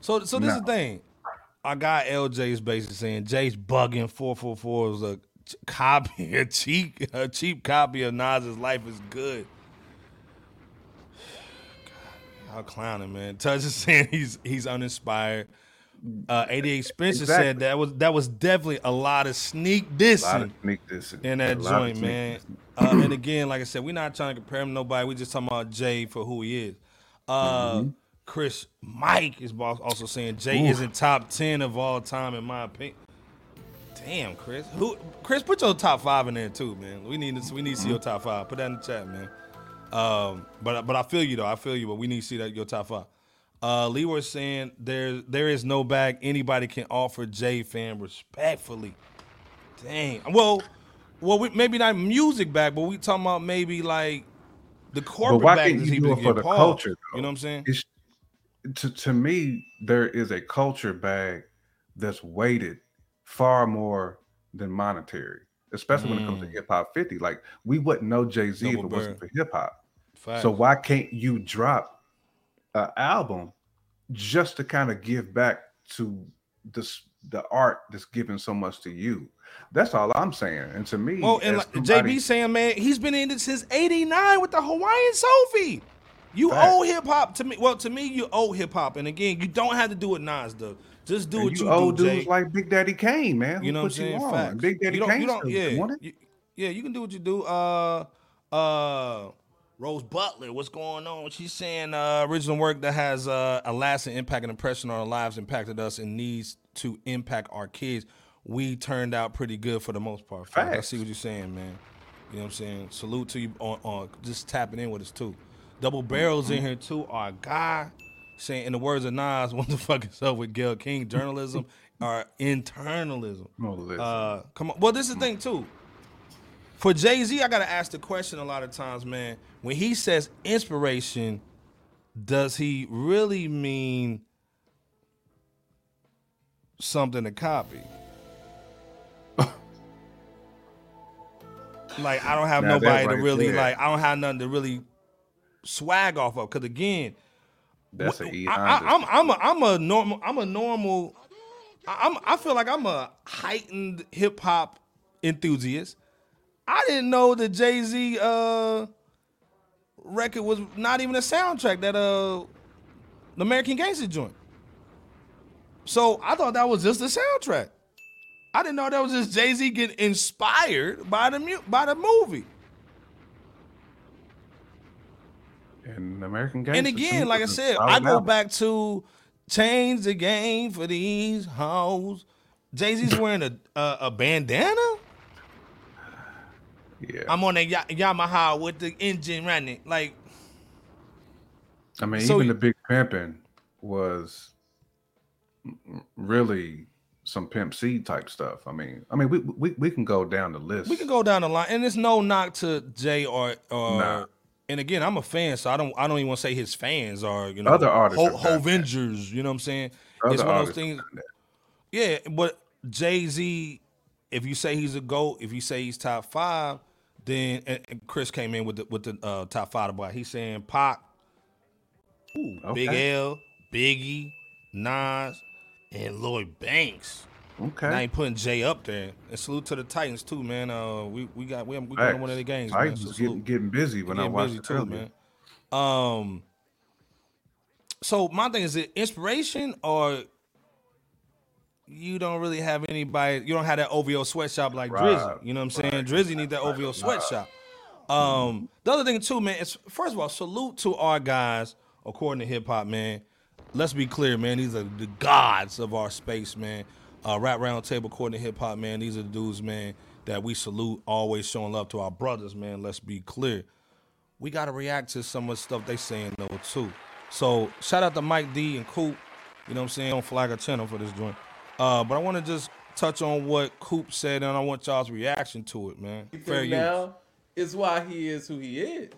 So, so this is the thing. I got LJ's basically saying Jay's bugging. Four four four is a ch- copy, a cheap, a cheap copy of Nas's "Life Is Good." God, y'all clowning, man. Touch is saying he's he's uninspired. Uh, 88 Spencer said that was that was definitely a lot of sneak A lot dissing of sneak this in that joint, man. Uh, and again, like I said, we're not trying to compare him to nobody. We're just talking about Jay for who he is. Uh, Mm-hmm. Chris Mike is also saying Jay Oof. isn't top ten of all time in my opinion. Damn, Chris. Who? Chris, put your top five in there too, man. We need to we need to see your top five. Put that in the chat, man. Um, but but I feel you though. I feel you. But we need to see that your top five. Uh, Leroy saying there there is no bag anybody can offer Jay fan respectfully. Dang. Well, well, we, maybe not music back, but we talking about maybe like the But corporate why back can't you do it for the paused. culture? Though? You know what I'm saying? It's, to to me, there is a culture bag that's weighted far more than monetary, especially when it comes to Mm. hip hop 50. Like we wouldn't know Jay Z if it wasn't for hip hop. So why can't you drop an album just to kind of give back to this the art that's giving so much to you? That's all I'm saying. And to me, Well, and like, somebody- JB saying, man, he's been in it since '89 with the Hawaiian Sophie. You Facts. owe hip hop to me. Well, to me, you owe hip hop. And again, you don't have to do what Nas does. Just do And what you you, old do, dudes Jay. like Big Daddy Kane, man. You know what I'm put you saying? Facts. Big Daddy you don't, Kane. you yeah, you- yeah. You can do what you do. Uh, uh, Rose Butler, what's going on? She's saying uh, original work that has uh, a lasting impact and impression on our lives impacted us and needs to impact our kids. We turned out pretty good for the most part. Facts. I see what you're saying, man. You know what I'm saying? Salute to you on, on just tapping in with us too. Double barrels in here too. Our guy saying, in the words of Nas, what the fuck is up with Gayle King? Journalism or internalism? Uh, come on. Well, this is the thing too. For Jay Z, I gotta ask the question a lot of times, man. When he says inspiration, does he really mean something to copy? like I don't have nobody to really there. like. I don't have nothing to really swag off of. Cause again, That's wh- a E I, I, Honda. I'm I'm a I'm a normal I'm a normal I- I'm I feel like I'm a heightened hip hop enthusiast. I didn't know the Jay Z uh record was not even a soundtrack that uh the American Gangster joint. So I thought that was just a soundtrack. I didn't know that was just Jay Z getting inspired by the mu- by the movie. And American Gangster. and again, like I said, I go back to change the game for these hoes. Jay Z's wearing a, a a bandana. Yeah. I'm on a Yamaha with the engine running. Like, I mean, So even the Big Pimpin' was really some Pimp C type stuff. I mean, I mean, we we, we can go down the list. we can go down the line, and it's no knock to Jay or or. Nah. And again, I'm a fan, so I don't. I don't even want to say his fans are, you know, Other artists Ho-. Hovengers. You know what I'm saying? Other it's one of those things. Yeah, but Jay Z, if you say he's a goat, if you say he's top five, then and, and Chris came in with the with the uh, top five boy. He's saying Pac, Big Okay. L, Biggie, Nas, and Lloyd Banks. Okay. Now he putting Jay up there. And salute to the Titans too, man. Uh, we we got we we going to one of the games, man. Titans So was getting, getting busy when I Getting watched busy too, earlier. man. Um. So my thing is, it inspiration or you don't really have anybody? You don't have that OVO sweatshop like Right, Drizzy. You know what I'm saying? Drizzy need that OVO sweatshop. Um. The other thing too, man, is first of all, salute to our guys according to hip hop, man. Let's be clear, man. These are the gods of our space, man. Uh, rap round table according to hip hop, man. These are the dudes, man, that we salute, always showing love to our brothers, man. Let's be clear we gotta react to some of the stuff they saying though too. So shout out to Mike D and Coop. You know what I'm saying? On flag a channel for this joint. Uh, but I want to just touch on what Coop said, and I want y'all's reaction to it, man. Fair use. is why he is who he is.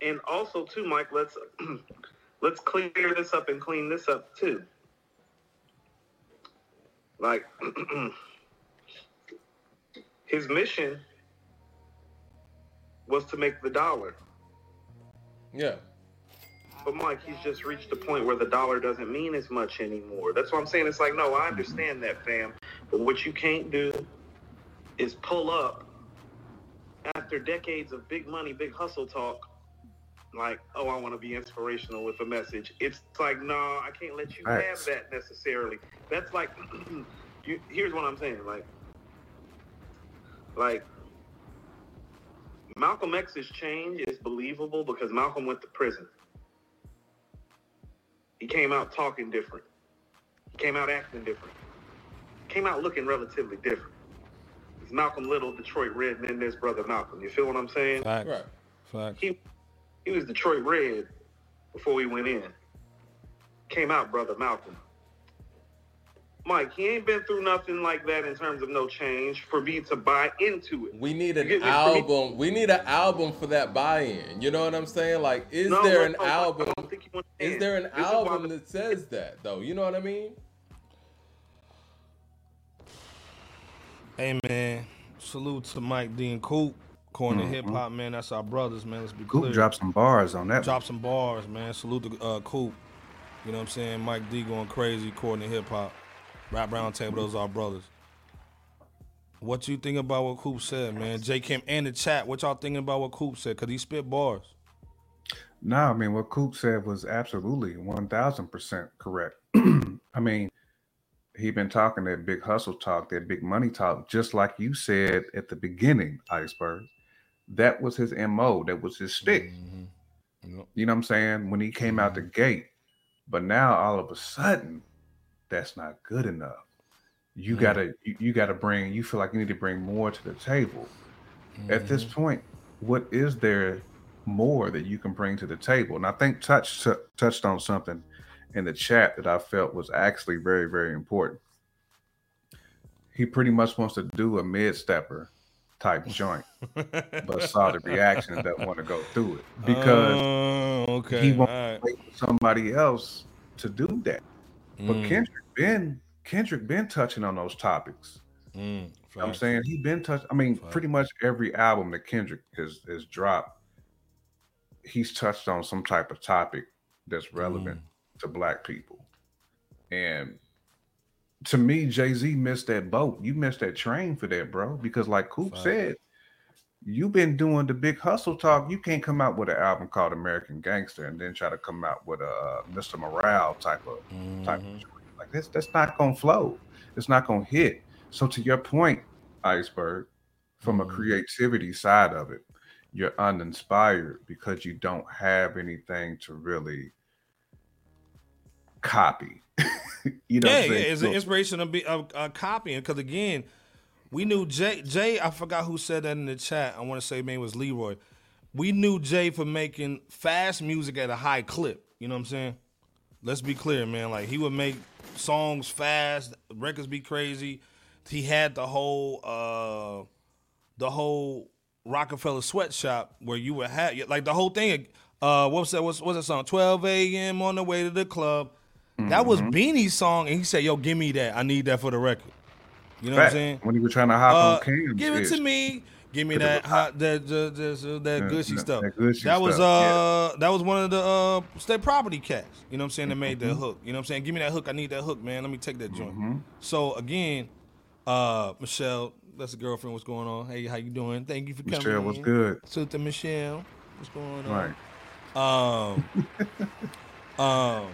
and also too, Mike, let's let's clear this up and clean this up too. Like his mission was to make the dollar. Yeah. But Mike, he's just reached a point where the dollar doesn't mean as much anymore. That's what I'm saying. It's like, no, I understand that, fam. But what you can't do is pull up after decades of big money, big hustle talk, like, oh, I want to be inspirational with a message. It's like, no, I can't let you Facts. have that necessarily. That's like, you, here's what I'm saying. Like, like Malcolm X's change is believable because Malcolm went to prison. He came out talking different. He came out acting different. He Came out looking relatively different. It's Malcolm Little, Detroit Red, and then there's brother Malcolm. You feel what I'm saying? Facts. Right. Facts. He he was Detroit Red before we went in. Came out brother Malcolm. Mike, he ain't been through nothing like that in terms of no change for me to buy into it. We need an get me? For me- album. We need an album for that buy-in. You know what I'm saying? Like, is No, there an no, I album? don't think you Is there an This album that says that though? You know what I mean? Hey man, salute to Mike D and Coop. According to Mhm. hip hop, man, that's our brothers, man. Let's be Coop clear. dropped some bars on that. Drop some bars, man. Salute to uh, Coop. You know what I'm saying? Mike D going crazy according to hip hop. Rap round table, those are our brothers. What you think about what Coop said, man? Jay Camp and the chat, what y'all thinking about what Coop said? Cause he spit bars. No, I mean what Coop said was absolutely one thousand percent correct. I mean, he been talking that big hustle talk, that big money talk, just like you said at the beginning, Iceberg. That was his MO, that was his stick. Mm-hmm. Yep. You know what I'm saying? When he came out the mm-hmm. gate. But now all of a sudden, that's not good enough. You Mm. gotta you, you gotta bring you feel like you need to bring more to the table. At this Mhm. point, what is there more that you can bring to the table? And I think touch t- touched on something in the chat that I felt was actually very, very important. He pretty much wants to do a mid stepper type joint, but saw the reaction and doesn't want to go through it because Oh, okay. he won't wait for somebody else to do that. But Mm. Kendrick been Kendrick been touching on those topics. Mm, You know what I'm saying he been touched. I mean, pretty much every album that Kendrick has has dropped, he's touched on some type of topic that's relevant Mm. to Black people. And to me, Jay Z missed that boat. You missed that train for that, bro. Because like Coop said, you've been doing the big hustle talk. You can't come out with an album called American Gangster and then try to come out with a uh, Mr. Morale type of type of Mhm. joint. Like this. That's not gonna flow. It's not gonna hit. So to your point, Iceberg, from a Mhm. creativity side of it, you're uninspired because you don't have anything to really copy. you know, yeah, what I'm yeah, it's an inspiration of be of uh, copying because again, we knew Jay. Jay, I forgot who said that in the chat. I want to say maybe it was Leroy. We knew Jay for making fast music at a high clip. You know what I'm saying? Let's be clear, man. Like he would make songs fast, records be crazy. He had the whole uh the whole Roc-A-Fella sweatshop where you would have like the whole thing. Uh, what was that? What's what's that song? 12 a.m. on the way to the club. That was Mm-hmm. Beanie's song, and he said, "Yo, give me that. I need that for the record." You know what I'm saying? When he was trying to hop Uh, on Cam's give it to me. Give me that hot that that, that, that Yeah, gushy yeah, stuff. that gushy that was stuff, uh that was one of the uh state property cats. You know what I'm saying? That made Mm-hmm. that hook. You know what I'm saying? Give me that hook. I need that hook, man. Let me take that joint. Mhm. So again, uh Michelle, that's the girlfriend. What's going on? Hey, how you doing? Thank you for coming. Michelle, what's in. good? Salute to Michelle. What's going on? Right. Um, um,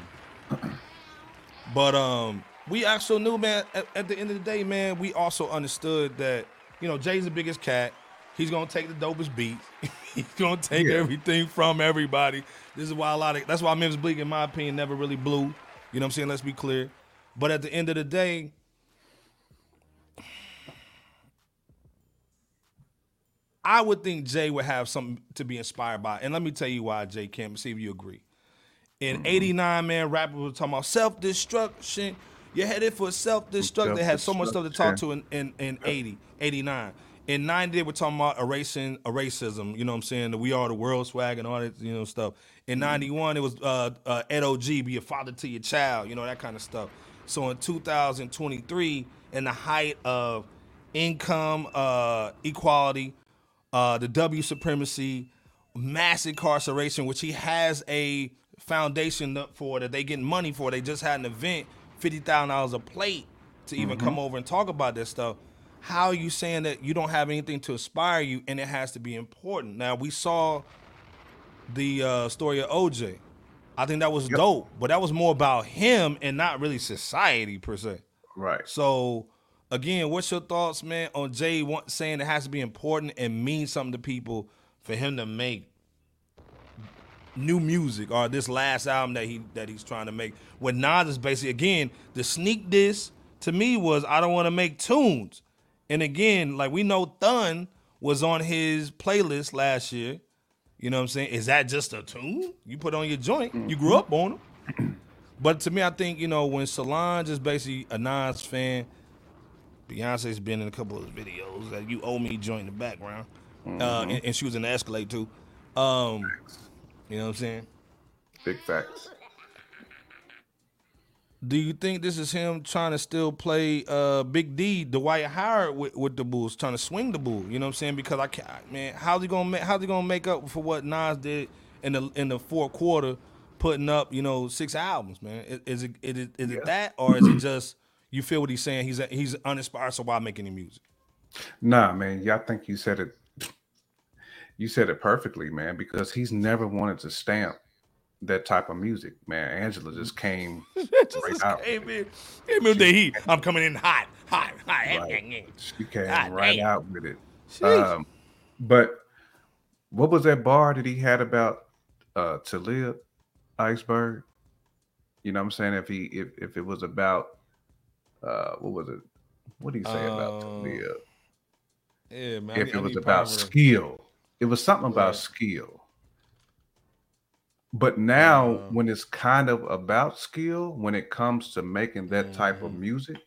but um, we also knew, man. At, at the end of the day, man, we also understood that you know Jay's the biggest cat. He's gonna take the dopest beats. He's gonna take Yeah. everything from everybody. This is why a lot of that's why Memphis Bleek, in my opinion, never really blew. You know what I'm saying? Let's be clear. But at the end of the day, I would think Jay would have something to be inspired by. And let me tell you why, Jay Camp, see if you agree. In mm-hmm. 89, man, rappers were talking about self destruction. You're headed for self destruction. They had so much stuff to talk to in, in, in 80, 89. In 90, they were talking about erasing a racism, you know what I'm saying? The We Are the World swag and all that, you know, stuff. In 91, it was uh, uh, Ed OG, be a father to your child, you know, that kind of stuff. So in 2023, in the height of income uh, equality, uh, the W supremacy, mass incarceration, which he has a foundation for that they getting money for. They just had an event, fifty thousand dollars a plate to even Mhm. come over and talk about this stuff. How are you saying that you don't have anything to inspire you and it has to be important? Now we saw the uh, story of OJ. I think that was dope, but that was more about him and not really society per se. Right. So again, what's your thoughts, man, on Jay saying it has to be important and mean something to people for him to make new music or this last album that he that he's trying to make? When Nas is basically again the sneak diss to me was I don't want to make tunes, and again like we know Thun was on his playlist last year. You know what I'm saying? Is that just a tune you put on your joint? You grew up on them. But to me, I think, you know, when Solange is basically a Nas fan, Beyonce's been in a couple of videos that you owe me joint in the background. Uh, Mhm. and, and she was in the Escalade too. Um, you know what I'm saying? Big facts. Do you think this is him trying to still play uh, Big D, Dwight Howard with, with the Bulls, trying to swing the bull? You know what I'm saying? Because I can't, man, how's he gonna make, how's he gonna make up for what Nas did in the in the fourth quarter, putting up you know six albums, man? Is, is it is it, is it that or is it just you feel what he's saying? He's he's uninspired, so why make any music? Nah, man. Y'all think you said it. You said it perfectly, man, because he's never wanted to stamp that type of music, man. Angela just came right out. Came in, came in the heat. I'm coming in hot, hot, hot. Right. She came God right damn. out with it. Um, but what was that bar that he had about uh to live iceberg? You know what I'm saying? If he if if it was about uh what was it? What did he say about to Um, live? Yeah, man. If need- it I was about power. skill. It was something about Right. skill. But now Uh, when it's kind of about skill, when it comes to making that type of Mhm. music,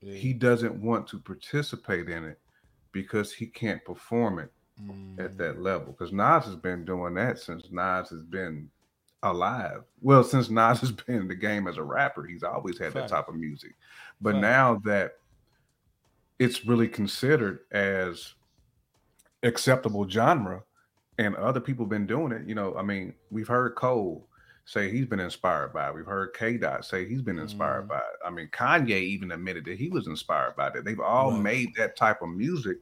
Yeah. he doesn't want to participate in it because he can't perform it Mm. at that level. Because Nas has been doing that since Nas has been alive. Well, since Nas has been in the game as a rapper, he's always had that type of music. But Fact. now that it's really considered as acceptable genre, and other people been doing it, you know, I mean, we've heard Cole say he's been inspired by it. We've heard K Dot say he's been inspired Mhm. by it. I mean, Kanye even admitted that he was inspired by it. They've all Right. made that type of music.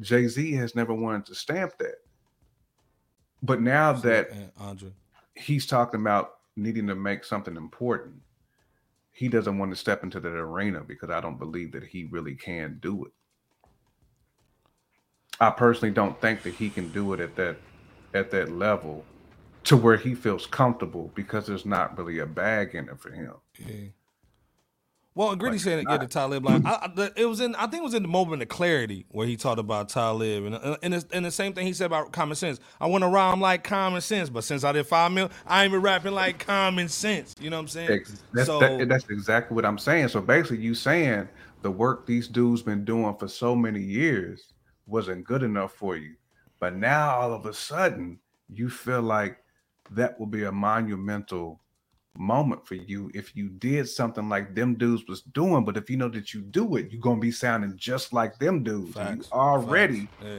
Jay Z has never wanted to stamp that. But now that Andre. he's talking about needing to make something important, he doesn't want to step into that arena because I don't believe that he really can do it. I personally don't think that he can do it at that at that level to where he feels comfortable because there's not really a bag in it for him. Yeah. Well, Gritty Like, said, yeah, the Talib line. I, it was in, I think it was in the moment of clarity where he talked about Talib, and and, it's, and the same thing he said about common sense. I want to rhyme like common sense, but since I did five mil, I ain't been rapping like common sense. You know what I'm saying? That's, so that- that's exactly what I'm saying. So basically, you saying the work these dudes been doing for so many years wasn't good enough for you, but now all of a sudden you feel like that will be a monumental moment for you if you did something like them dudes was doing. But if you know that you do it, you're gonna be sounding just like them dudes. Facts, You already yeah.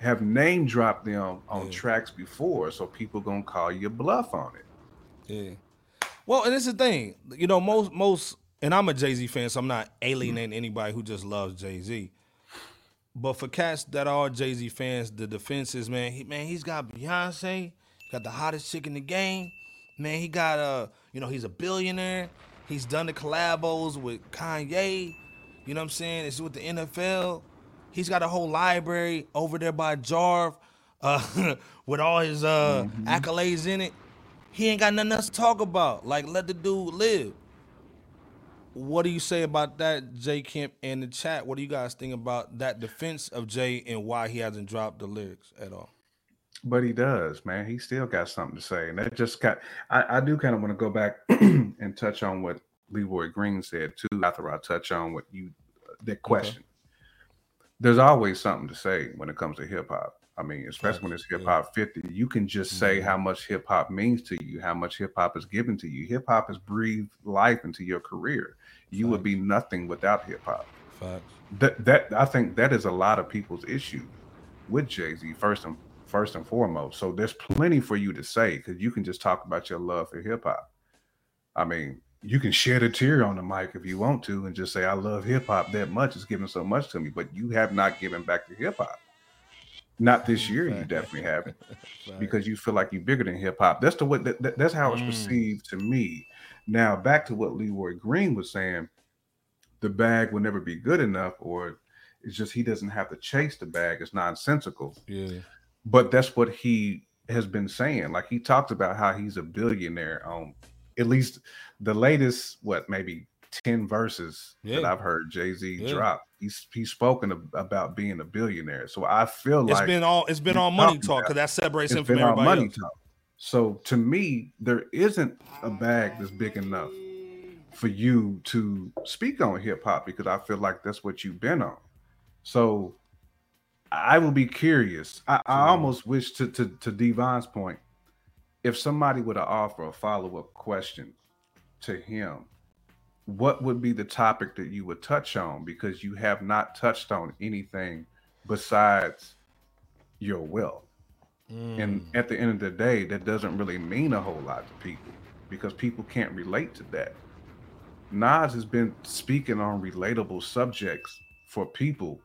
have name dropped them on Yeah. tracks before, so people gonna call you bluff on it. Yeah. Well, and it's the thing, you know, most most, and I'm a Jay Z fan, so I'm not alienating anybody who just loves Jay Z. But for cats that are Jay Z fans, the defense is man, he man, he's got Beyonce, got the hottest chick in the game. Man, he got a, you know, he's a billionaire. He's done the collabos with Kanye. You know what I'm saying? It's with the NFL. He's got a whole library over there by Jarv, uh, with all his uh accolades in it. He ain't got nothing else to talk about. Like, let the dude live. What do you say about that, Jay Camp, in the chat? What do you guys think about that defense of Jay and why he hasn't dropped the lyrics at all? But he does, man. He still got something to say. And that just got I, I do kind of want to go back and touch on what Leroy Green said too, after I touch on what you that question. There's always something to say when it comes to hip hop. I mean, especially when it's hip hop 50, you can just say how much hip hop means to you, how much hip hop is given to you. Hip hop has breathed life into your career. You would be nothing without hip hop. That that I think that is a lot of people's issue with Jay Z first and first and foremost. So there's plenty for you to say because you can just talk about your love for hip hop. I mean, you can shed a tear on the mic if you want to and just say I love hip hop that much. It's given so much to me, but you have not given back to hip hop. Not this year, you definitely haven't, because you feel like you're bigger than hip hop. That's the way. That, that- that's how it's Mm. perceived to me. Now, back to what Leroy Green was saying, the bag will never be good enough, or it's just he doesn't have to chase the bag. It's nonsensical. Yeah. But that's what he has been saying. Like he talked about how he's a billionaire on at least the latest, what maybe 10 verses that I've heard Jay-Z Yeah. drop. He's he's spoken about being a billionaire. So I feel It's like been all it's been all money talk because that separates it's him from everybody money else. talk. So to me, there isn't a bag that's big enough for you to speak on hip hop because I feel like that's what you've been on. So I will be curious. I, I almost wish to to to Devon's point, if somebody would offered a follow up question to him, what would be the topic that you would touch on? Because you have not touched on anything besides your wealth. And Mm. at the end of the day, that doesn't really mean a whole lot to people because people can't relate to that. Nas has been speaking on relatable subjects for people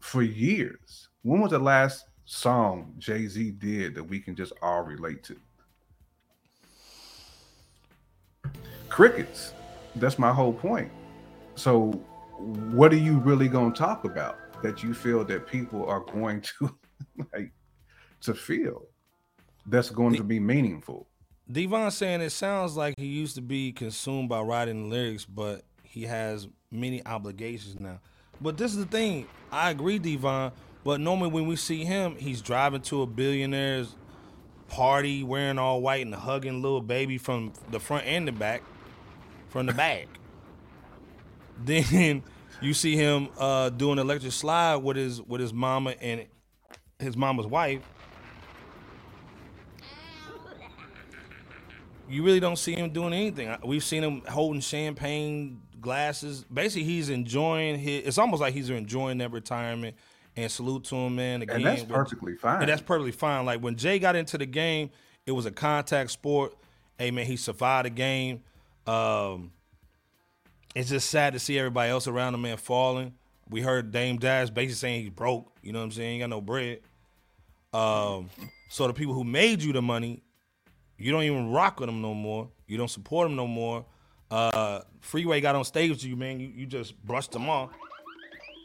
for years. When was the last song Jay Z did that we can just all relate to? Crickets. That's my whole point. So, what are you really going to talk about that you feel that people are going to like to feel that's going to be meaningful? Devon saying it sounds like he used to be consumed by writing lyrics, but he has many obligations now. But this is the thing. I agree, Devon. But normally when we see him, he's driving to a billionaire's party, wearing all white and hugging little baby from the front and the back, from the back. then you see him uh, doing electric slide with his with his mama and his mama's wife. You really don't see him doing anything. We've seen him holding champagne glasses. Basically, he's enjoying his. It's almost like he's enjoying that retirement. And salute to him, man. Again, And that's perfectly fine. and that's perfectly fine. Like when Jay got into the game, it was a contact sport. Hey man, he survived the game. Um, it's just sad to see everybody else around the man falling. We heard Dame Dash basically saying he's broke. You know what I'm saying? He got no bread. Um, so the people who made you the money, you don't even rock with them no more. You don't support them no more. Uh, Freeway got on stage with you, man. You, you just brushed them off.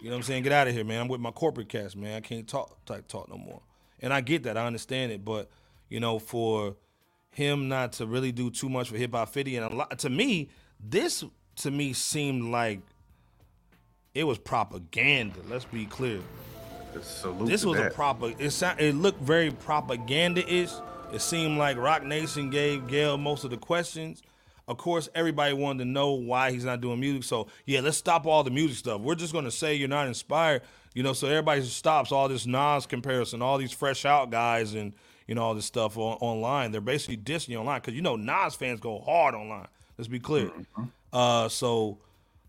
You know what I'm saying? Get out of here, man. I'm with my corporate cast, man. I can't talk type talk no more. And I get that. I understand it. But, you know, for him not to really do too much for Hip Hop 50, and a lot to me, this to me seemed like it was propaganda. Let's be clear. This was a proper. It sound, it looked very propaganda-ish. It seemed like Roc Nation gave Gayle most of the questions. Of course, everybody wanted to know why he's not doing music. So yeah, let's stop all the music stuff. We're just gonna say you're not inspired, you know. So everybody stops all this Nas comparison, all these fresh out guys, and you know all this stuff on, online. They're basically dissing you online because you know Nas fans go hard online. Let's be clear. Uh, so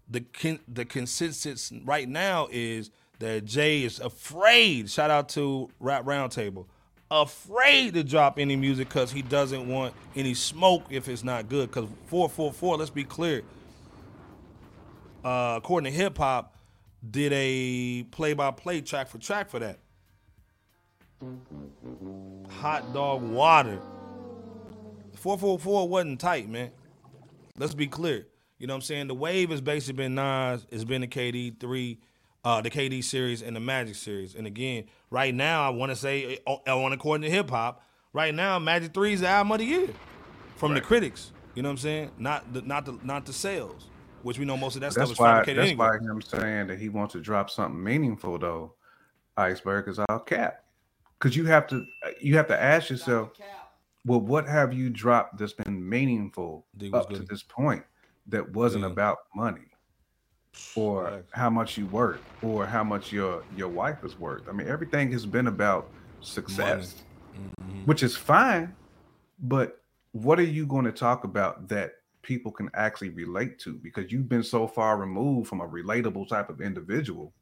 the con- the consensus right now is that Jay is afraid. Shout out to Rap Roundtable, afraid to drop any music because he doesn't want any smoke if it's not good. Because four four four, let's be clear. Uh, according to hip hop, did a play by play track for track for that. Hot dog water. 444 wasn't tight, man. Let's be clear. You know what I'm saying? The wave has basically been Nas, it's been the KD three, uh, the KD series and the Magic series. And again, right now I want to say uh, I want according to hip hop, right now Magic Three is the album of the year from the critics. You know what I'm saying? Not the not the not the sales, which we know most of that stuff That's is why. fabricated That's anyway. why him saying that he wants to drop something meaningful though. Iceberg is all cap, because you have to you have to ask yourself, well, what have you dropped that's been meaningful up to this point that wasn't Yeah. about money, or how much you worth, or how much your your wife is worth? I mean, everything has been about success, Mm-hmm. which is fine, but what are you going to talk about that people can actually relate to? Because you've been so far removed from a relatable type of individual,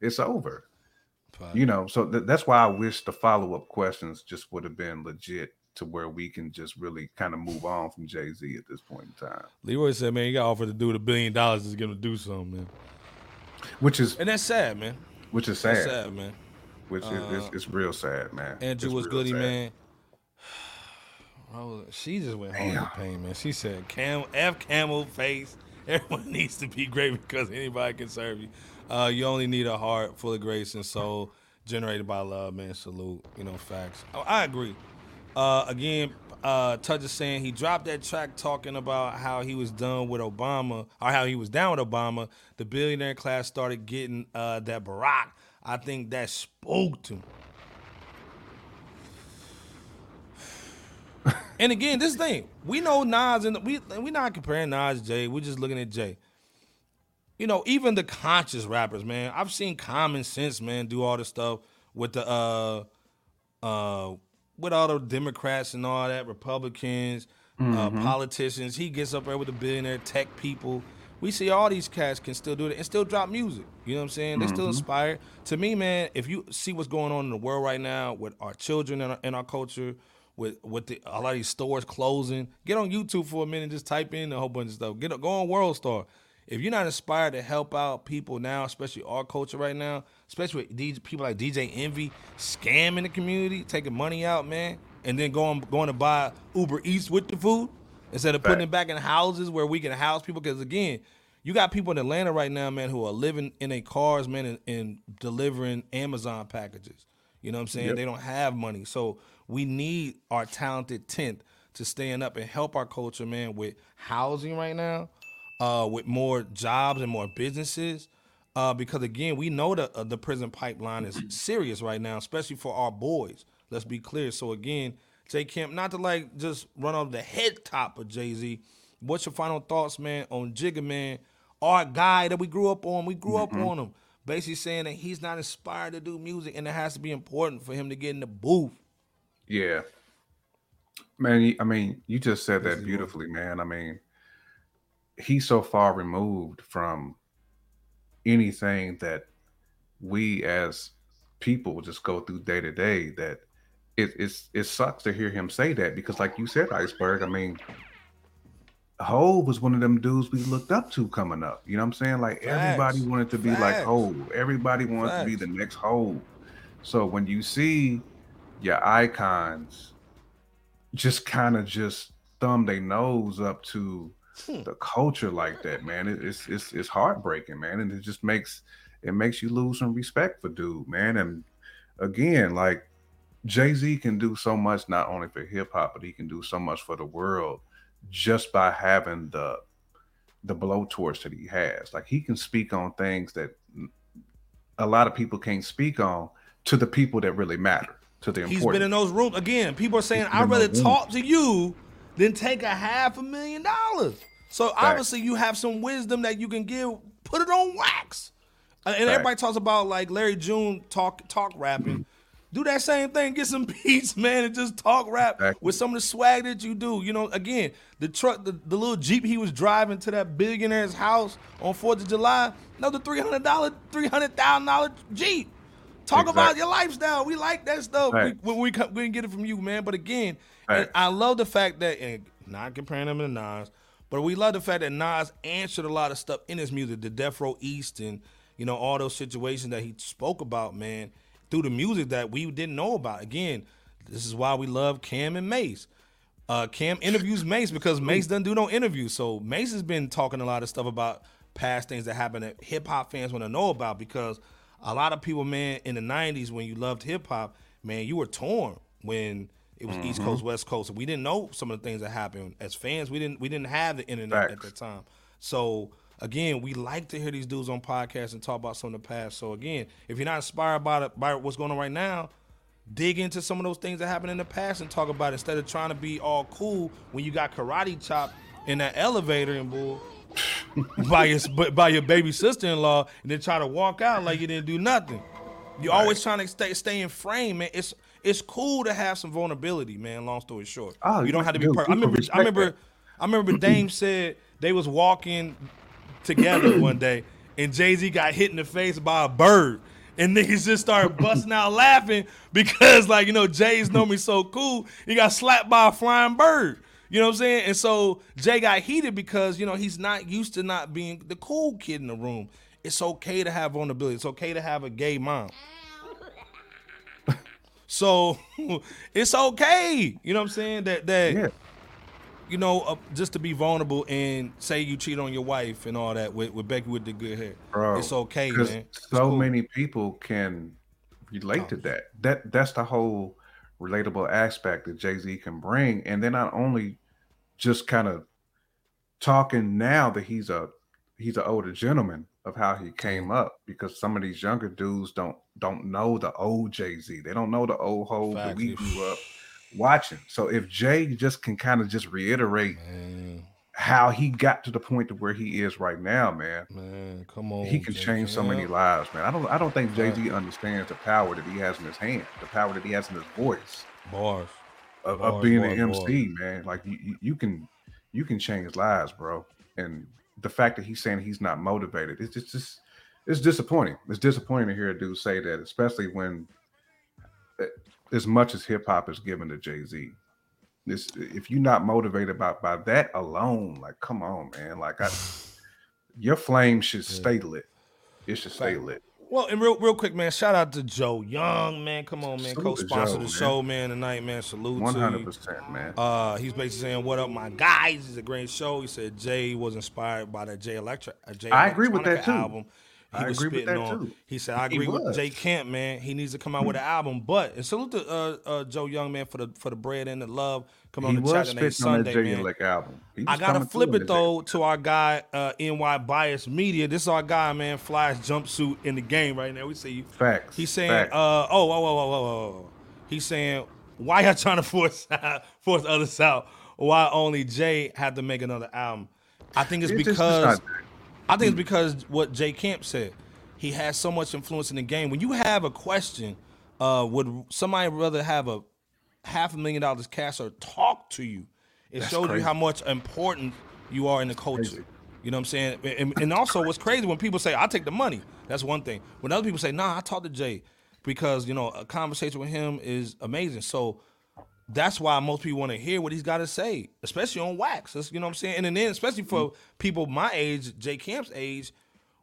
it's over. You know, so th- that's why I wish the follow up questions just would have been legit to where we can just really kind of move on from Jay Z at this point in time, Leroy said, "Man, you got offered to do the billion dollars is gonna do something, man." which is And that's sad, man. which is sad, sad, man. which is Uh, it's, it's real sad, man. Andrew It's was goody, sad. man. Bro, she just went hard in pain, man. She said, "Cam, F camel face. Everyone needs to be great because anybody can serve you. Uh, you only need a heart full of grace and soul, generated by love, man. Salute. You know, facts. Oh, I agree. Uh, again, uh, Touch is saying he dropped that track talking about how he was done with Obama or how he was down with Obama. The billionaire class started getting uh, that Barack. I think that spoke to him. And again, this thing, we know Nas and we we not comparing Nas Jay. We're just looking at Jay. You know, even the conscious rappers, man. I've seen Common Sense, man, do all this stuff with the uh uh with all the Democrats and all that, Republicans, uh, Mhm. politicians. He gets up there with the billionaire tech people. We see all these cats can still do it and still drop music. You know what I'm saying? They're still Mhm. inspired. To me, man, if you see what's going on in the world right now with our children and our, and our culture, with with the, a lot of these stores closing, get on YouTube for a minute, just type in a whole bunch of stuff. Get go on World Star. If you're not inspired to help out people now, especially our culture right now, especially with DJ, people like DJ Envy scamming the community, taking money out, man, and then going going to buy Uber Eats with the food instead of putting it back in houses where we can house people. Because again, you got people in Atlanta right now, man, who are living in their cars, man, and, and delivering Amazon packages. You know what I'm saying? Yep. They don't have money, so we need our talented tenth to stand up and help our culture, man, with housing right now, uh, with more jobs and more businesses. Uh, because again, we know that uh, the prison pipeline is serious right now, especially for our boys. Let's be clear. So again, Jay Camp, not to like just run off the head top of Jay Z. What's your final thoughts, man, on Jigga Man, our guy that we grew up on? We grew up on him. Basically saying that he's not inspired to do music, and it has to be important for him to get in the booth. Yeah. Man, I mean, you just said that beautifully, man. I mean, he's so far removed from anything that we as people just go through day to day that it it's it sucks to hear him say that because like you said, Iceberg, I mean, Hov was one of them dudes we looked up to coming up. You know what I'm saying? Like everybody wanted to be like Facts. Hov. Everybody wanted to be the next Hov. So when you see your icons just kind of just thumb their nose up to Hmm. the culture like that, man, it, it's it's it's heartbreaking, man, and it just makes it makes you lose some respect for dude, man. And again, like Jay Z can do so much not only for hip hop, but he can do so much for the world just by having the the blowtorch that he has. Like he can speak on things that a lot of people can't speak on to the people that really matter. To the He's important. been in those rooms again. People are saying, "I'd rather talk to you than take a half a million dollars." So Facts. obviously, you have some wisdom that you can give. Put it on wax. Uh, And everybody talks about like Larry June talk talk rapping. Do that same thing. Get some beats, man, and just talk rap with some of the swag that you do. You know, again, the truck, the, the little Jeep he was driving to that billionaire's house on Fourth of July, another three hundred dollar, three hundred thousand dollar Jeep. Talk about your lifestyle. We like that stuff. We, Facts. when we come, we can get it from you, man. But again, and I love the fact that, and not comparing him to Nas, but we love the fact that Nas answered a lot of stuff in his music, the Death Row East, and you know all those situations that he spoke about, man, through the music that we didn't know about. Again, this is why we love Cam and Mase. Uh, Cam interviews Mase because Mase doesn't do no interviews. So Mase has been talking a lot of stuff about past things that happened that hip hop fans want to know about because a lot of people, man, in the '90s when you loved hip hop, man, you were torn when it was East Mhm. Coast, West Coast. We didn't know some of the things that happened as fans. We didn't we didn't have the internet at Facts. that time. So again, we like to hear these dudes on podcasts and talk about some of the past. So again, if you're not inspired by the, by what's going on right now, dig into some of those things that happened in the past and talk about it instead of trying to be all cool when you got karate chop in that elevator and bull by your by your baby sister in law and then try to walk out like you didn't do nothing. You're always trying to stay stay in frame, man. It's it's cool to have some vulnerability, man. Long story short, Oh, you don't have to be perfect. I remember, I remember, that. I remember. Dame said they was walking together one day, and Jay Z got hit in the face by a bird. And niggas just started busting out laughing because, like, you know, Jay's normally so cool. He got slapped by a flying bird. You know what I'm saying? And so Jay got heated because, you know, he's not used to not being the cool kid in the room. It's okay to have vulnerability. It's okay to have a gay mom. So it's okay. You know what I'm saying? That that you know, uh, just to be vulnerable and say you cheat on your wife and all that with, with Becky with the good hair. Bro, it's okay, man. It's So cool. Oh. many people can relate to that. That that's the whole relatable aspect that Jay Z can bring, and then not only just kind of talking now that he's a he's an older gentleman of how he came up because some of these younger dudes don't don't know the old Jay Z. They don't know the old Hov that we grew up watching. So if Jay just can kind of just reiterate how he got to the point to where he is right now, man. Man, come on. He can Jay change so many lives, man. I don't I don't think Jay Z understands the power that he has in his hand, the power that he has in his voice. Bars. Of, of being bars, an bars. MC, man. Like you, you, you can you can change lives, bro. And the fact that he's saying he's not motivated, it's just, just it's disappointing. It's disappointing to hear a dude say that, especially when uh, as much as hip hop is given to Jay Z. This if you're not motivated by by that alone, like come on, man. Like I your flame should stay lit. It should stay lit. Well, and real, real quick, man. Shout out to Joe Young, man. Come on, man. Co-sponsor Joe, the man. show, man. Tonight, man. Salute One to hundred you. percent, man. Uh, he's basically saying, "What up, my guys?" It's a great show. He said Jay was inspired by that Jay Electra, uh, Jay I agree with that, too. album. He I was agree with spitting that, on. too. He said, "I agree with. Jay Camp, man. He needs to come out with an album." But and salute to uh, uh, Joe Young, man, for the for the bread and the love. Come on he the chat on Sunday, Jay man. Lick album. I gotta flip it though to our guy uh, NY Bias Media. This is our guy, man. Flash jumpsuit in the game right now. We see you. Facts. He's saying, Facts. uh, oh, whoa, whoa, whoa, whoa, whoa, whoa. He's saying, why y'all trying to force force others out? Why only Jay had to make another album? I think it's It's just- it's because I think it's because what Jay Camp said. He has so much influence in the game. When you have a question, uh, would somebody rather have a half a million dollars cash or talk to you? It That's shows you how much important you are in the culture. You know what I'm saying? And, and also, what's crazy when people say, "I take the money." That's one thing. When other people say, "Nah, I talked to Jay," because you know a conversation with him is amazing. So that's why most people want to hear what he's got to say, especially on wax. That's, you know what I'm saying? And then, especially for mm. people my age, Jay Camp's age,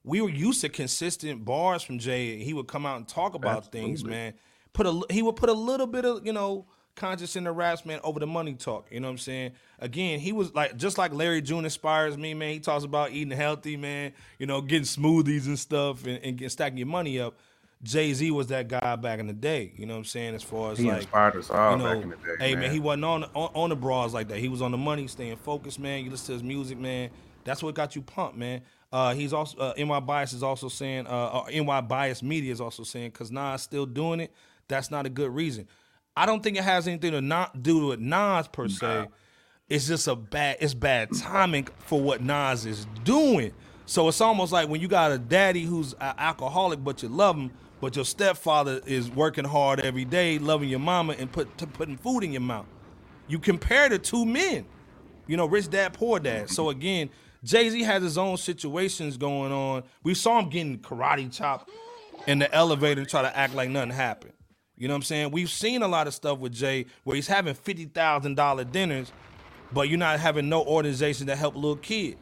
we were used to consistent bars from Jay. He would come out and talk about things, man. Put a he would put a little bit of you know conscious in the raps, man, over the money talk. You know what I'm saying? Again, he was like just like Larry June inspires me, man. He talks about eating healthy, man. You know, getting smoothies and stuff, and, and get, stacking your money up. Jay Z was that guy back in the day. You know what I'm saying? As far as He like inspired us all you know, back in the day, Hey man, man. he wasn't on, on on the bras like that. He was on the money, staying focused, man. You listen to his music, man. That's what got you pumped, man. Uh, he's also uh, NY Bias is also saying, uh, uh, NY Bias Media is also saying, cause Nas still doing it. That's not a good reason. I don't think it has anything to not do with Nas per se. It's just a bad. It's bad timing for what Nas is doing. So it's almost like when you got a daddy who's an alcoholic, but you love him, but your stepfather is working hard every day, loving your mama and put putting food in your mouth. You compare the two men, you know, rich dad, poor dad. So again, Jay Z has his own situations going on. We saw him getting karate chopped in the elevator and try to act like nothing happened. You know what I'm saying? We've seen a lot of stuff with Jay where he's having fifty thousand dollar dinners, but you're not having no organization to help little kids.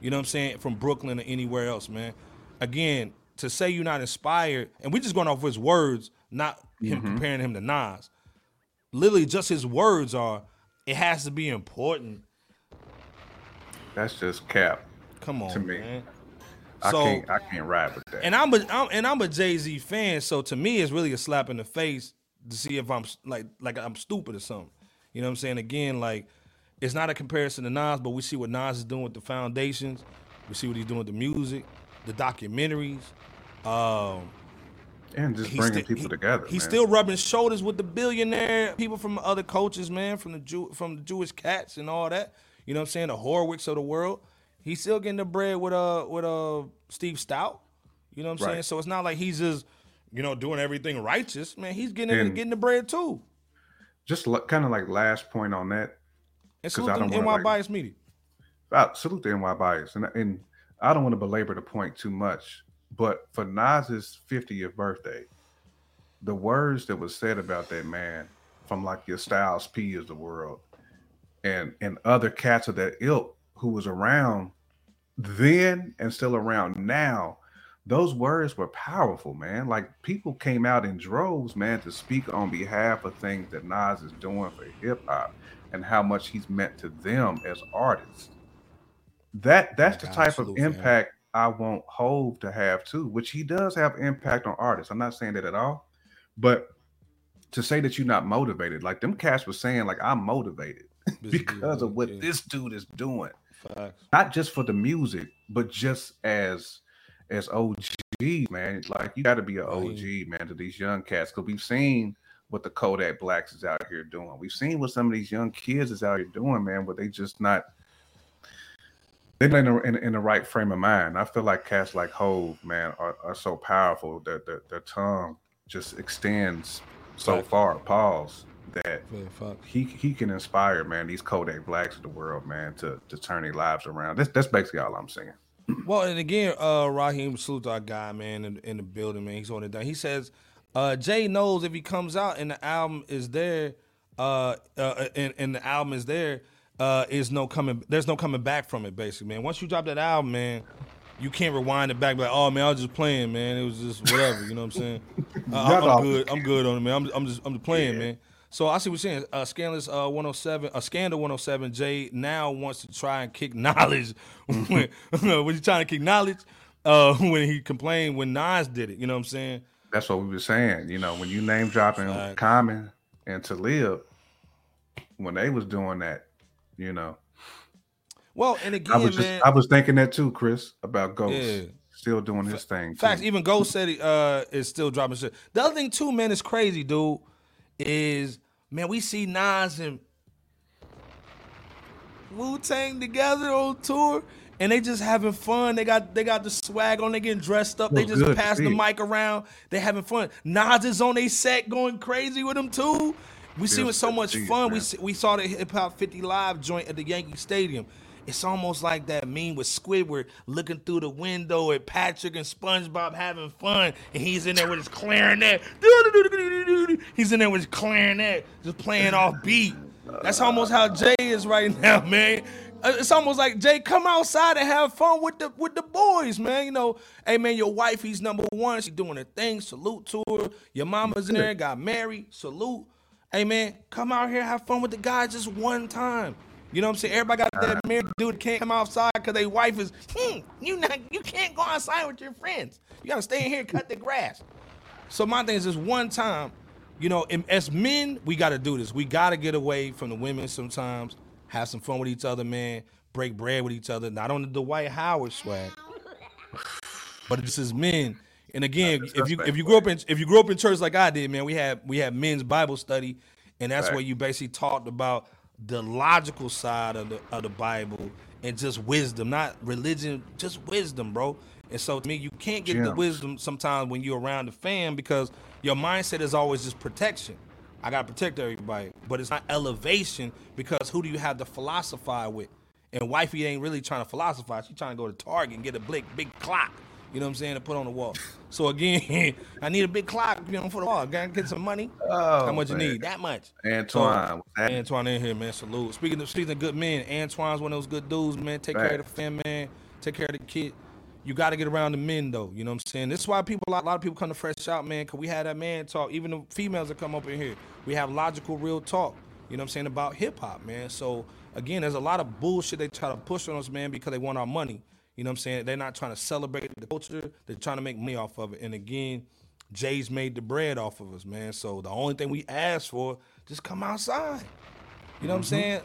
You know what I'm saying? From Brooklyn or anywhere else, man. Again, to say you're not inspired, and we're just going off his words, not him Mm-hmm. comparing him to Nas. Literally, just his words are, it has to be important. That's just cap. Come on, To me. man. I So- can't. I can't ride with that. And I'm a I'm, and I'm a Jay Z fan, so to me it's really a slap in the face to see if I'm like like I'm stupid or something. You know what I'm saying? Again, like it's not a comparison to Nas, but we see what Nas is doing with the foundations. We see what he's doing with the music, the documentaries. Um, and just bringing sti- people he- together. He's man. still rubbing shoulders with the billionaire people from other cultures, man, from the Jew from the Jewish cats and all that. You know what I'm saying? The Horwicks of the world. He's still getting the bread with uh with uh Steve Stoute. You know what I'm Right. saying? So it's not like he's just you know doing everything righteous, man. He's getting And- getting the bread too. just kind of like last point on that. And 'cause I salute don't NY like- Bias Media. Uh, salute the NY bias, and and I don't want to belabor the point too much, but for Nas's 50th birthday, the words that was said about that man from like your Styles P is the world, and and other cats of that ilk who was around then and still around now, those words were powerful, man. Like people came out in droves, man, to speak on behalf of things that Nas is doing for hip hop and how much he's meant to them as artists. That that's the type of impact I want Hove to have too, which he does have impact on artists. I'm not saying that at all, but to say that you're not motivated, like them cats were saying, like I'm motivated because of what yeah. this dude is doing Facts. not just for the music, but just as as OG man. Like you got to be an OG man to these young cats because we've seen what the Kodak Blacks is out here doing. We've seen what some of these young kids is out here doing, man. But they just not they're in, the- in, in the right frame of mind. I feel like cats like Hove, man, are, are so powerful that their, their tongue just extends so Facts. far. Pause that Yeah, he he can inspire man these Kodak Blacks of the world man to to turn their lives around. That's that's basically all I'm saying. Well, and again, uh, Raheem salute our guy, man, in, in the building, man. He's on it down. He says, uh, Jay knows if he comes out and the album is there, uh, uh, and, and the album is there, uh, is no coming. There's no coming back from it, basically, man. Once you drop that album, man, you can't rewind it back. Like, oh man, I was just playing, man. It was just whatever. You know what I'm saying? Uh, I, Y'all am good. I'm good on it, man. I'm, I'm just I'm just playing, man. So I see what you're saying. Uh, Scandalous uh, 107, uh, Scandal 107. Jay now wants to try and kick knowledge when, when he's trying to kick knowledge uh, when he complained when Nas did it. You know what I'm saying? That's what we were saying. You know, when you name dropping Common and Talib, when they was doing that, you know. Well, and again, I was just man, I was thinking that too, Chris, about Ghost. Yeah. Still doing his thing. Facts. too. Even Ghost said he uh is still dropping shit. The other thing too, man, is crazy, dude. Is man, we see Nas and Wu Tang together on tour, and they just having fun. They got they got the swag on. They getting dressed up. They just pass the mic around. They having fun. Nas is on a set going crazy with them too. We see Feels with so much fun. We man. see, we saw the Hip Hop 50 Live joint at the Yankee Stadium. It's almost like that meme with Squidward looking through the window at Patrick and SpongeBob having fun, and he's in there with his clarinet. He's in there with his clarinet, just playing off beat. That's almost how Jay is right now, man. Uh, It's almost like Jay, come outside and have fun with the with the boys, man. You know, hey man, your wife, he's number one. She doing her thing. Salute to her. Your mama's in there, got married. Salute. Hey man, come out here, have fun with the guys just one time. You know what I'm saying? Everybody got that married dude can't come outside because their wife is, hmm, you not you can't go outside with your friends. You gotta stay in here and cut the grass. So my thing is just one time, you know, as men, we gotta do this. We gotta get away from the women sometimes, have some fun with each other, man, break bread with each other. Not on the Dwight Howard swag. But this is men. And again, if you if you grew up in if you grew up in church like I did, man, we had we had men's Bible study, and that's Right. where you basically talked about the logical side of the of the Bible and just wisdom, not religion, just wisdom, bro. And so to me, you can't get the wisdom sometimes when you're around the fam because your mindset is always just protection. I gotta protect everybody, but it's not elevation because who do you have to philosophize with? And wifey ain't really trying to philosophize. She's trying to go to Target and get a big big clock. You know what I'm saying? To put on the wall. So again, I need a big clock, you know, for the wall. I gotta get some money. Oh, How much you need? That much. Antoine, So. Antoine in here, man. Salute. Speaking of speaking of good men, Antoine's one of those good dudes, man. Take care of the fam, man. Take care of the kid. You got to get around the men, though. You know what I'm saying? This is why people, a lot, a lot of people come to Fresh Out, man, because we had that man talk. Even the females that come up in here, we have logical, real talk. You know what I'm saying about hip hop, man. So again, there's a lot of bullshit they try to push on us, man, because they want our money. You know what I'm saying? They're not trying to celebrate the culture. They're trying to make money off of it. And again, Jay's made the bread off of us, man. So the only thing we ask for, just come outside. You know what I'm saying?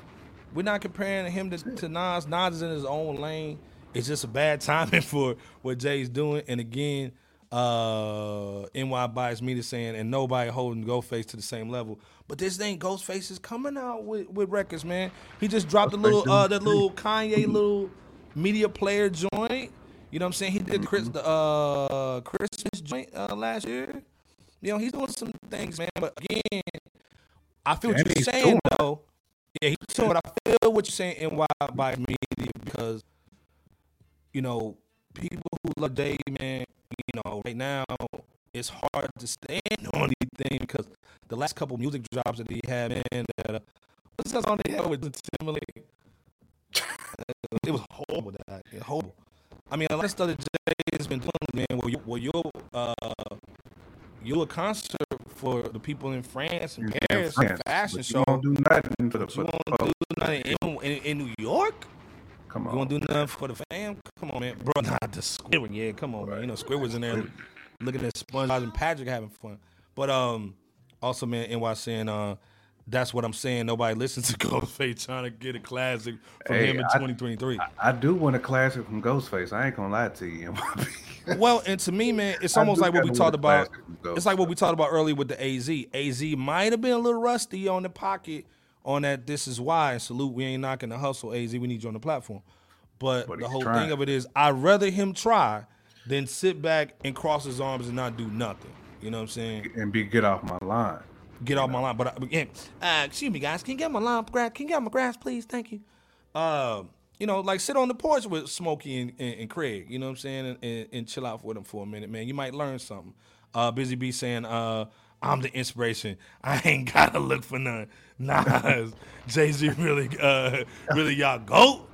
We're not comparing him to, to Nas. Nas is in his own lane. It's just a bad timing for what Jay's doing. And again, uh NY bias me to saying and nobody holding Ghostface to the same level. But this thing, Ghostface is coming out with, with records, man. He just dropped a little uh that little Kanye little media player joint. You know what I'm saying? He did the Chris the uh Christmas joint uh, last year. You know, he's doing some things, man. But again, I feel what you're saying touring. though. Yeah, he's doing. But I feel what you're saying and why by media because you know people who love Dave, man. You know, right now it's hard to stand on anything because the last couple music drops that he had, man. That uh, what's that song they had with Timberlake? It was horrible. That yeah, horrible. I mean, a lot of stuff that Jay has been doing, man. Where you, where you, uh, you a concert for the people in France and In Paris, France, fashion show. You won't do nothing for the. You won't do nothing in, in, in New York? Come on. You to do nothing for the fam? Come on, man. Bro, not the Squidward. Yeah, come on, man. You know, Squidward's in there looking at SpongeBob and Patrick having fun. But um, also, man, NYC and uh, that's what I'm saying. Nobody listens to Ghostface trying to get a classic from Hey, him in I- 2023. I do want a classic from Ghostface. I ain't gonna lie to you. well, and to me, man, it's almost like what we talked about. classic from Ghost. It's like what we talked about earlier with the AZ. AZ might have been a little rusty on the pocket on that. This is why. And salute, we ain't knocking the hustle, AZ. We need you on the platform. But, But the whole trying. thing of it is, I'd rather him try than sit back and cross his arms and not do nothing. You know what I'm saying? and be get off my line. Get off my line. But uh, again, uh, excuse me, guys. Can you get my line grass? Can you get my grass, please? Thank you. Uh, you know, like sit on the porch with Smokey and, and, and Craig. You know what I'm saying? And, and, and chill out with them for a minute, man. You might learn something. Uh, Busy B saying, uh, "I'm the inspiration. I ain't gotta look for none." Nas, Jay Z, really, uh, really, y'all goat.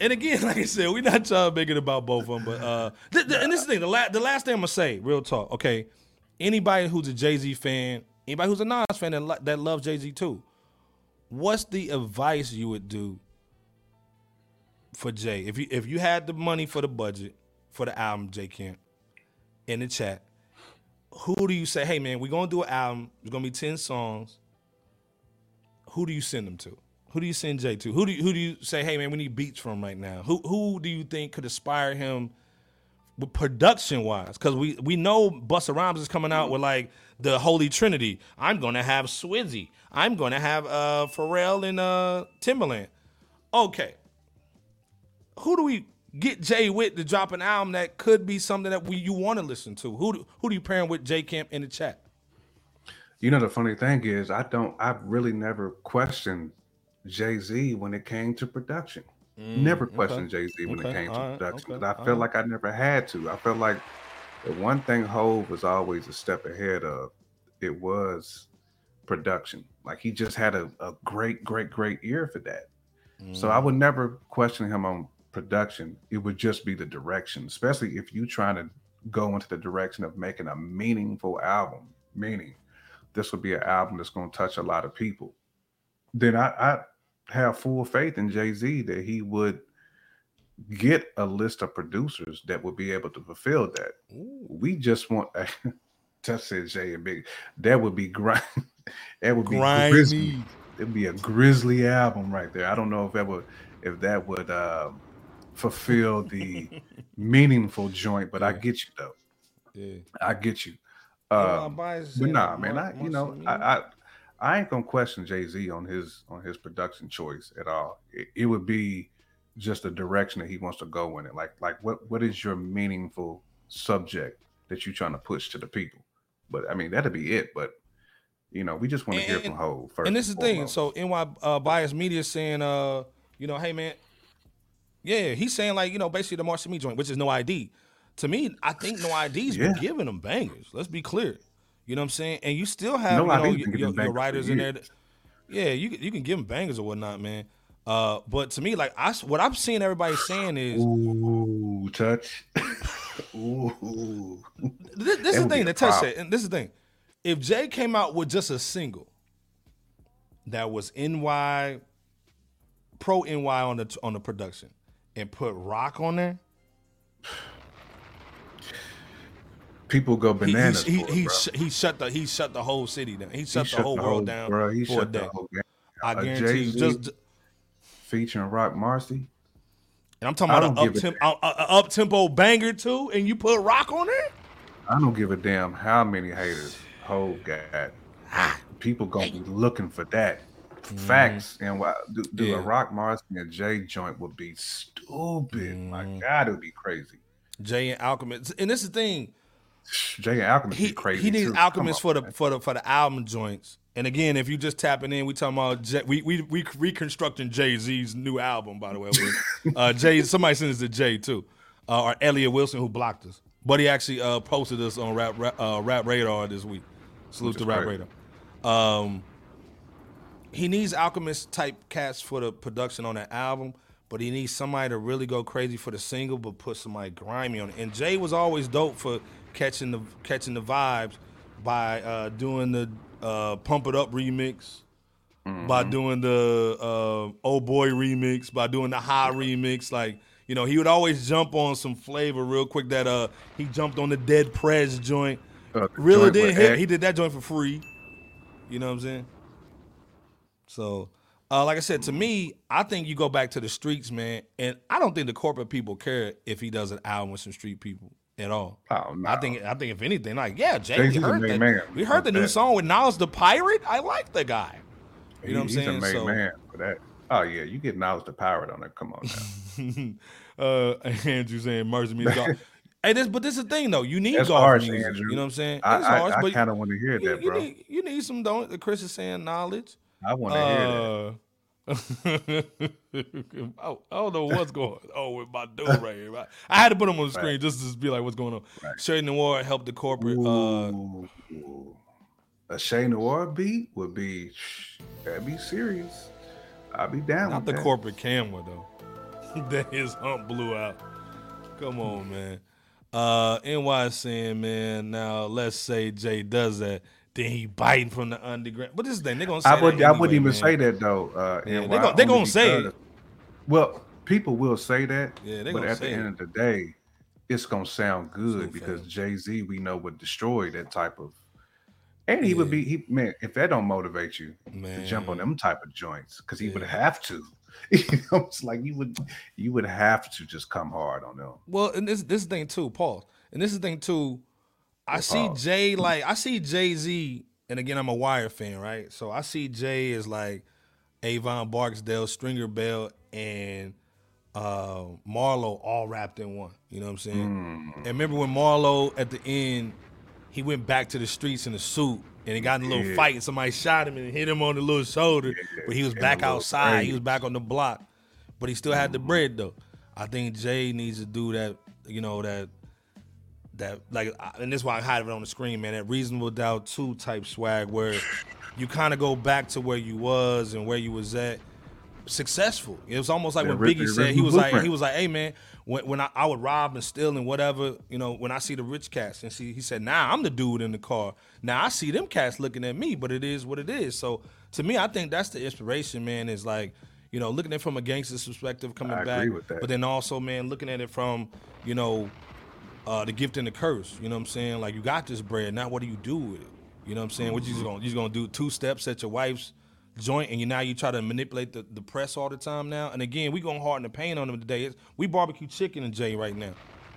and again, like I said, we're not trying to make it about both of them, but uh, th- th- and this is the thing. The, la- the last thing I'm gonna say, real talk, okay. Anybody who's a Jay Z fan, anybody who's a Nas fan that, lo- that loves Jay Z too, what's the advice you would do for Jay if you if you had the money for the budget for the album, Jay Camp, in the chat? Who do you say, hey man, we're gonna do an album. It's gonna be ten songs. Who do you send them to? Who do you send Jay to? Who do you, who do you say, hey man, we need beats from right now? Who who do you think could inspire him production wise? Because we we know Busta Rhymes is coming out with like the Holy Trinity. I'm gonna have Swizzy. I'm gonna have uh Pharrell and uh Timberland. Okay. Who do we get Jay with to drop an album that could be something that we you want to listen to? Who do, who do you pair with Jay Camp in the chat? You know, the funny thing is, I don't, I've really never questioned Jay Z when it came to production. Never Mm, okay. questioned Jay Z when Okay, it came to right, production. okay, I felt right. like I never had to. I felt like the one thing Hove was always a step ahead of, it was production. Like he just had a, a great, great, great ear for that. So Mm. I would never question him on production. It would just be the direction, especially if you trying to go into the direction of making a meaningful album. Meaning, this would be an album that's going to touch a lot of people. Then I, I have full faith in Jay Z that he would get a list of producers that would be able to fulfill that. We just want. Touch said Jay and Big. That would be grind. that would be grizzly. It'd be a grizzly album right there. I don't know if that would if that would uh, fulfill the meaningful joint, but I get you though. Yeah. I get you. Yeah, Um, bias but nah, man, I you know I, I I ain't gonna question Jay Z on his on his production choice at all. It, it would be just the direction that he wants to go in it. Like like what what is your meaningful subject that you're trying to push to the people? But I mean that'd be it. But you know we just want to hear from Hov first. and this is the thing. So NY uh, Bias Media saying, uh, you know, hey man, yeah, he's saying like, you know, basically the Marcy Me joint, which is no ID. To me, I think No I.D.'s Yeah. been giving them bangers. Let's be clear. You know what I'm saying? And you still have No you know, your, your, writers in there. that- yeah, you can- you can give them bangers or whatnot, man. Uh, but to me, like I what I'm seeing everybody saying is Ooh, touch. Ooh. this, this is the thing that touch said, and this is the thing. If Jay came out with just a single that was NY pro NY on the on the production and put Roc on there, People go he he bananas. he, for it, he, he shut the he shut the whole city down. He shut, He the whole world down bro, he for a day. I A guarantee Jay-Z just featuring Roc Marci. and I'm talking about an up up tempo banger too, and you put Roc on it. I don't give a damn how many haters Hov God, ah. People gonna be looking for that. Mm-hmm. Facts and why do, do Yeah. a Roc Marci and Jay joint would be stupid. My mm-hmm. God, it would be crazy. Jay and Alchemist, and this is the thing. Jay Alchemist he, be crazy. He needs too. Alchemist on, for the for the for the album joints. And again, if you just tapping in, we talking about Jay, we we we reconstructing Jay Z's new album. By the way, uh, Jay somebody sent us to Jay too, uh, or Elliott Wilson who blocked us, but he actually uh, posted us on Rap Rap, uh, Rap Radar this week. Salute to Rap great. Radar. Um, he needs Alchemist type cats for the production on that album, but he needs somebody to really go crazy for the single, but put somebody grimy on it. And Jay was always dope for catching the catching the vibes by uh, doing the uh, Pump It Up remix, by doing the uh, Oh Boy remix, by doing the High remix. Like you know, he would always jump on some flavor real quick. That uh, he jumped on the Dead Prez joint. Uh, really didn't hit. He did that joint for free. You know what I'm saying? So, uh, like I said, to me, I think you go back to the streets, man, and I don't think the corporate people care if he does an album with some street people at all. Oh, no. I think I think if anything, like yeah, Jay, Jay-Z's we heard that. man. We heard the new That- song with Nas the Pirate. I like the guy. You know what I'm saying? He's a So- man for that. Oh yeah, you get Knowledge the pirate on there. Come on now. uh, Andrew saying mercy me. hey, this but this is the thing though. You need That's golf harsh, music. Andrew. You know what I'm saying? I, it's I, harsh, I but kind of want to hear you, that, you bro. need you need some don't. Chris is saying knowledge. I want to hear that. Uh, I, don't know what's going on with my dude right here. I, I had to put him on the screen just to be like, what's going on? Che Noir helped the corporate. Uh, Ooh, a Che Noir beat would be that'd be serious. I'd be down. not with the that. corporate camera though. that his hump blew out. Come on, man. Uh NY saying, man, now let's say Jay does that, then he biting from the underground. But this is the thing, they're gonna say I would that I wouldn't even man. say that though. Uh, Yeah, NY, they gon- they gonna say it. Well, people will say that. Yeah, but gonna at the end it. of the day, it's gonna sound good because. Jay Z we know would destroy that type of. And he would be he man if that don't motivate you to jump on them type of joints because he would have to. you know, it's like you would you would have to just come hard on them. Well, and this this thing too, Paul. And this is the thing too. I see. Jay like I see Jay Z, and again I'm a Wire fan, right? So I see Jay as like Avon Barksdale, Stringer Bell, and uh Marlo all wrapped in one. You know what I'm saying? Mm. And remember when Marlo at the end, he went back to the streets in a suit and he got in a little Yeah. fight and somebody shot him and hit him on the little shoulder. But he was and back outside. He was back on the block. But he still had the bread though. I think Jay needs to do that, you know, that that like and this is why I had it on the screen, man. That reasonable doubt two type swag where you kind of go back to where you was and where you was at successful. It was almost like Yeah, when Biggie said he was like he was like, "Hey man, when, when I, I would rob and steal and whatever, you know, when I see the rich cats and see, he said, now I'm the dude in the car. Now I see them cats looking at me, but it is what it is. So to me, I think that's the inspiration, man. Is like, you know, looking at it from a gangster's perspective, coming I back, agree with that. but then also, man, looking at it from, you know, uh, the gift and the curse. You know what I'm saying? Like you got this bread. Now what do you do with it? You know what I'm saying? What you just gonna you just gonna do two steps at your wife's joint and you now you try to manipulate the, the press all the time now. And again, we going hard in the paint on them today. It's, we barbecue chicken and Jay right now.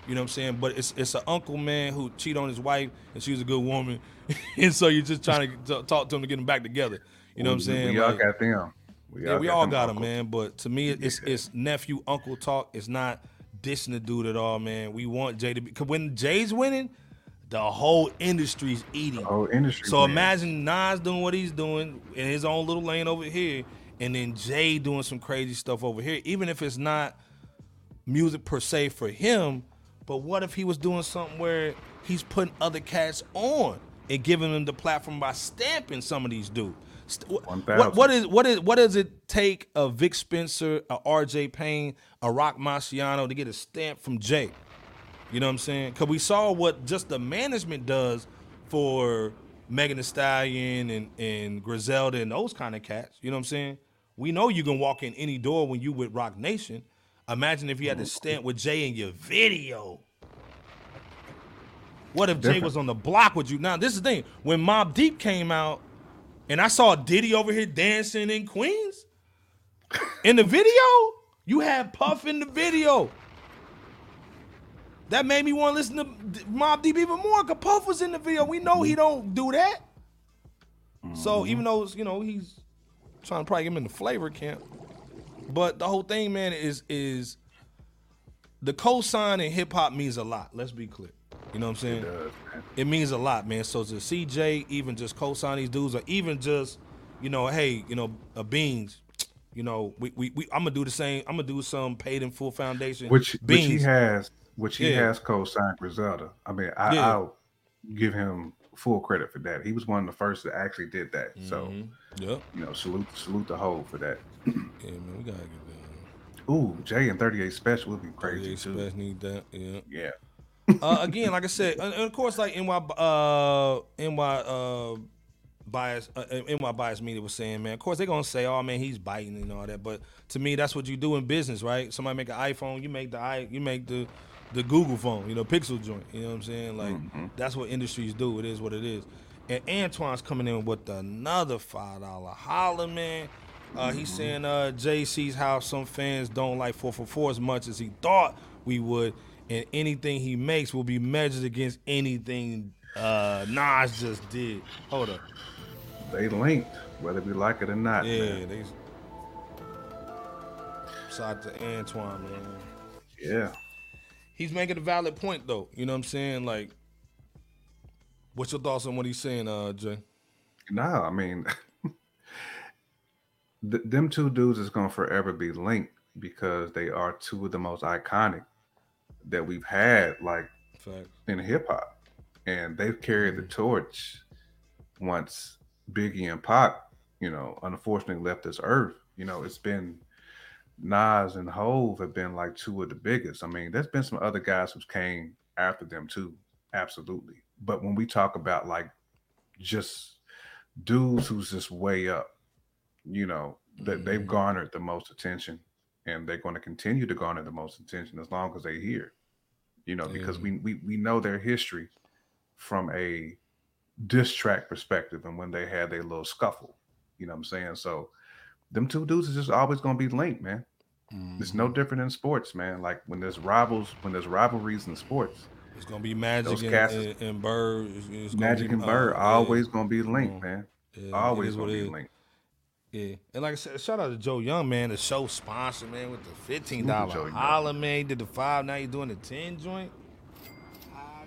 You know what I'm saying? But it's it's an uncle man who cheat on his wife and she was a good woman, and so you're just trying to talk to him to get them back together. You know what I'm saying? We all Like- got them. We yeah, we all got them, man. But to me, it's it's nephew uncle talk. It's not dissing the dude at all, man. We want Jay to be. Cause when Jay's winning, the whole industry's eating. The whole industry. So wins. imagine Nas doing what he's doing in his own little lane over here, and then Jay doing some crazy stuff over here. Even if it's not music per se for him, but what if he was doing something where he's putting other cats on and giving them the platform by stamping some of these dudes? What, what is what is what does it take a Vic Spencer, a R.J. Payne, a Roc Marciano to get a stamp from Jay? You know what I'm saying? Because we saw what just the management does for Megan Thee Stallion and, and Griselda and those kind of cats. You know what I'm saying? We know you can walk in any door when you with Roc Nation. Imagine if you had to stamp with Jay in your video. What if Jay was on the block with you? Now, this is the thing. When Mob Deep came out, and I saw Diddy over here dancing in Queens, in the video, you had Puff in the video. That made me want to listen to Mobb Deep even more because Puff was in the video. We know he don't do that. So mm-hmm. even though you know he's trying to probably get him in the flavor camp, but the whole thing, man, is is the cosign in hip hop means a lot. Let's be clear. You know what I'm saying? does. It means a lot, man. So to CJ even just co-sign these dudes, or even just, you know, hey, you know, uh, beans, you know, we, we, we I'm gonna do the same. I'm gonna do some paid in full foundation. which which he has, which he Yeah. has co-signed Griselda. I mean, I, Yeah. I'll give him full credit for that. He was one of the first that actually did that. So Mhm. Yep. you know, salute salute the whole for that. Yeah, man, we gotta get that. Ooh, Jay and 38 Spesh would be crazy Crazy too. Express need that. Yeah. Yeah. Uh, again, like I said, and, and of course, like NY, uh, NY, uh, bias, uh, NY bias media was saying, man. Of course, they're gonna say, "Oh man, he's biting and all that." But to me, that's what you do in business, right? Somebody make an iPhone, you make the i, you make the the Google phone, you know, Pixel joint. You know what I'm saying? Like that's what industries do. It is what it is. And Antoine's coming in with another five dollar holler, man. Uh, he's saying uh, JC's how some fans don't like 444 as much as he thought we would, and anything he makes will be measured against anything uh, Nas just did. Hold up. They linked, whether we like it or not. Yeah, man. they. Shout to Antoine, man. Yeah. He's making a valid point though. You know what I'm saying? Like, what's your thoughts on what he's saying, uh, Jay? No, I mean, th- them two dudes is gonna forever be linked because they are two of the most iconic that we've had, like Fact. in hip hop, and they've carried the mm-hmm. torch once Biggie and Pop, you know, unfortunately left this earth. You know, it's been Nas and Hove have been like two of the biggest. I mean, there's been some other guys who came after them too, absolutely. But when we talk about like just dudes who's just way up, you know, that they've mm-hmm. garnered the most attention and they're going to continue to garner the most attention as long as they're here. You know, because we, we we know their history from a diss track perspective and when they had their little scuffle. You know what I'm saying? So them two dudes is just always gonna be linked, man. It's no different in sports, man. Like when there's rivals, when there's rivalries in sports, It's gonna be Magic and, cats- and, and Bird. It's, it's Magic be, and uh, Bird yeah. always gonna be linked, Mm. man. Yeah, always gonna be linked. Yeah, and like I said, shout out to Joe Young, man. The show sponsor, man, with the fifteen dollar to Joe dollar Young. holla, man. He did the five, now he doing the ten joint.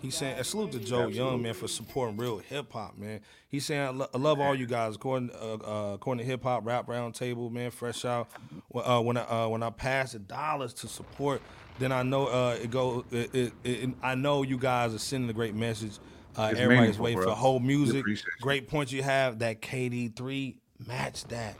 He's saying, a salute to Joe Young, man, for supporting real hip hop, man. He's saying, I, lo- I love all you guys. According, uh, uh, according to Hip Hop Rap Roundtable, man, fresh out. When- Uh, when I uh, when I pass the dollars to support, then I know uh, it go. It, it, it, I know you guys are sending a great message. Uh, everybody's waiting bro. for whole music. Great points you have. That KD three match that.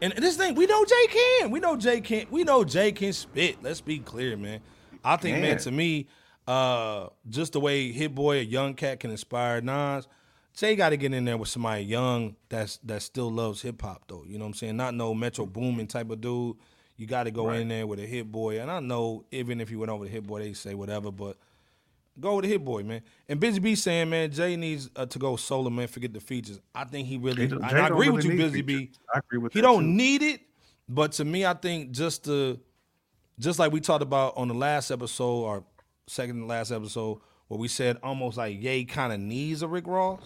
And this thing, we know Jay can. We know Jay can. We know Jay can spit. Let's be clear, man. I think, man, Can. to me, uh, just the way Hit Boy, a young cat, can inspire Nas, Jay got to get in there with somebody young that's that still loves hip hop, though. You know what I'm saying? Not no Metro Boomin type of dude. You got to go in there with a Hit Boy. And I know even if you went over to Hit Boy, they say whatever, but go with the Hit Boy, man. And Busy B saying, man, Jay needs uh, to go solo, man. Forget the features. I think he really. He don't- Jay I agree with you, Busy B. features. I agree with He don't too. need it, but to me, I think just the, just like we talked about on the last episode or second to last episode, where we said almost like Jay kind of needs a Rick Ross.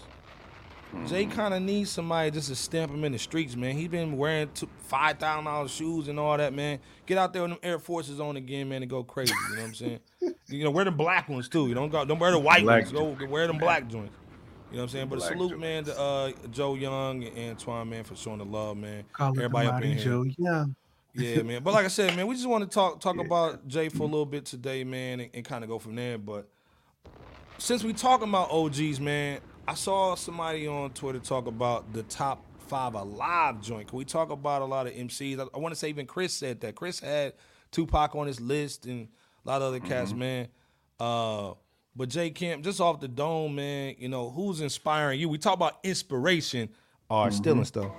Jay Mm-hmm. kind of needs somebody just to stamp him in the streets, man. He been wearing two, five thousand dollars shoes and all that, man. Get out there with them Air Forces on again, man, and go crazy. You know what I'm saying? You know, wear them black ones too. You don't go, don't wear the white Black ones. Go wear them black joints. You know what I'm saying? But a Black salute, man, to uh, Joe Young and Antoine, man, for showing the love, man. Call Everybody up in Mighty here. Joe Young. Yeah, man. But like I said, man, we just want to talk talk about Jay for a little bit today, man, and, and kind of go from there. But since we talking about OGs, man, I saw somebody on Twitter talk about the top five alive joint. Can we talk about a lot of MCs? I, I want to say even Chris said that. Chris had Tupac on his list and a lot of other cats, man. Uh, but Jay Camp, just off the dome, man, you know, who's inspiring you? We talk about inspiration or stealing stuff.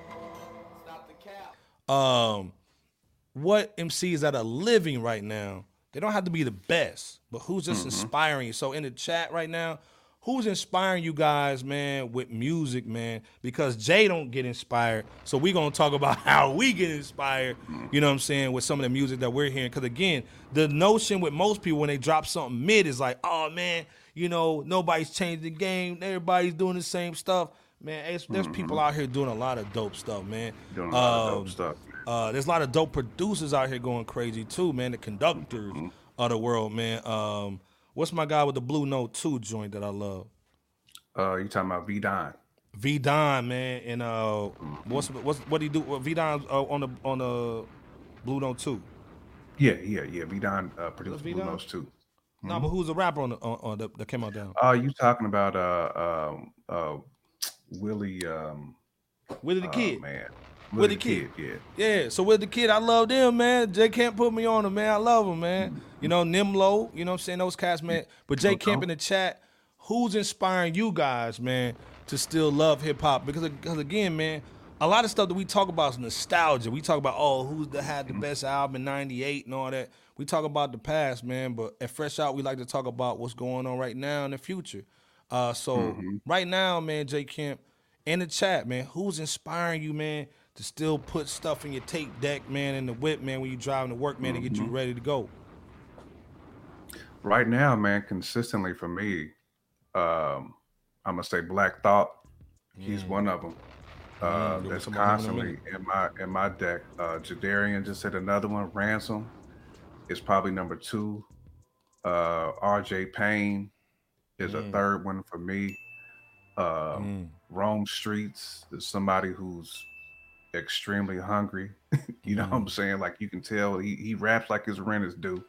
Um, what MCs that are living right now, they don't have to be the best, but who's just inspiring you? So in the chat right now, who's inspiring you guys, man, with music, man? Because Jay don't get inspired. So we're gonna talk about how we get inspired, you know what I'm saying, with some of the music that we're hearing. Cause again, the notion with most people when they drop something mid is like, oh man, you know, nobody's changed the game, everybody's doing the same stuff. Man, it's, there's people out here doing a lot of dope stuff, man. Doing a lot of Um, dope stuff. uh, there's a lot of dope producers out here going crazy too, man. The conductors Mm-hmm. of the world, man. Um, what's my guy with the Blue Note 2 joint that I love? Uh, you talking about V Don? V Don, man, and uh, what's what's what do he do? V Don uh, on the on the Blue Note 2? Yeah, yeah, yeah. V Don uh, produced Blue? Notes too. No, but who's the rapper on the on, on the, that came out down? Uh, you talking about uh um uh Willie um Willie the oh, Kid. man Willie Willie the the Kid. Kid, yeah. Yeah, so with the kid, I love them, man. Jay Camp put me on them, man. I love them, man. Mm-hmm. You know, Nimlo, you know what I'm saying? Those cats, man. But Jay Camp in the chat, who's inspiring you guys, man, to still love hip hop? Because, because again, man, a lot of stuff that we talk about is nostalgia. We talk about, oh, who's the had the mm-hmm. best album in 98 and all that. We talk about the past, man. But at Fresh Out, we like to talk about what's going on right now in the future. Uh, so mm-hmm. right now, man, Jay Camp, in the chat, man, who's inspiring you, man, to still put stuff in your tape deck, man, in the whip, man, when you're driving to work, man, to get you ready to go? Right now, man, consistently for me, um, I'm gonna say Black Thought. He's one of them. Uh, we'll that's talk about him in a constantly in my in my deck. Uh, Jadarian just said another one. Ransom is probably number two. Uh, R.J. Payne is a third one for me. Um, Rome Streetz is somebody who's extremely hungry. you know what I'm saying? Like you can tell he, he raps like his rent is due.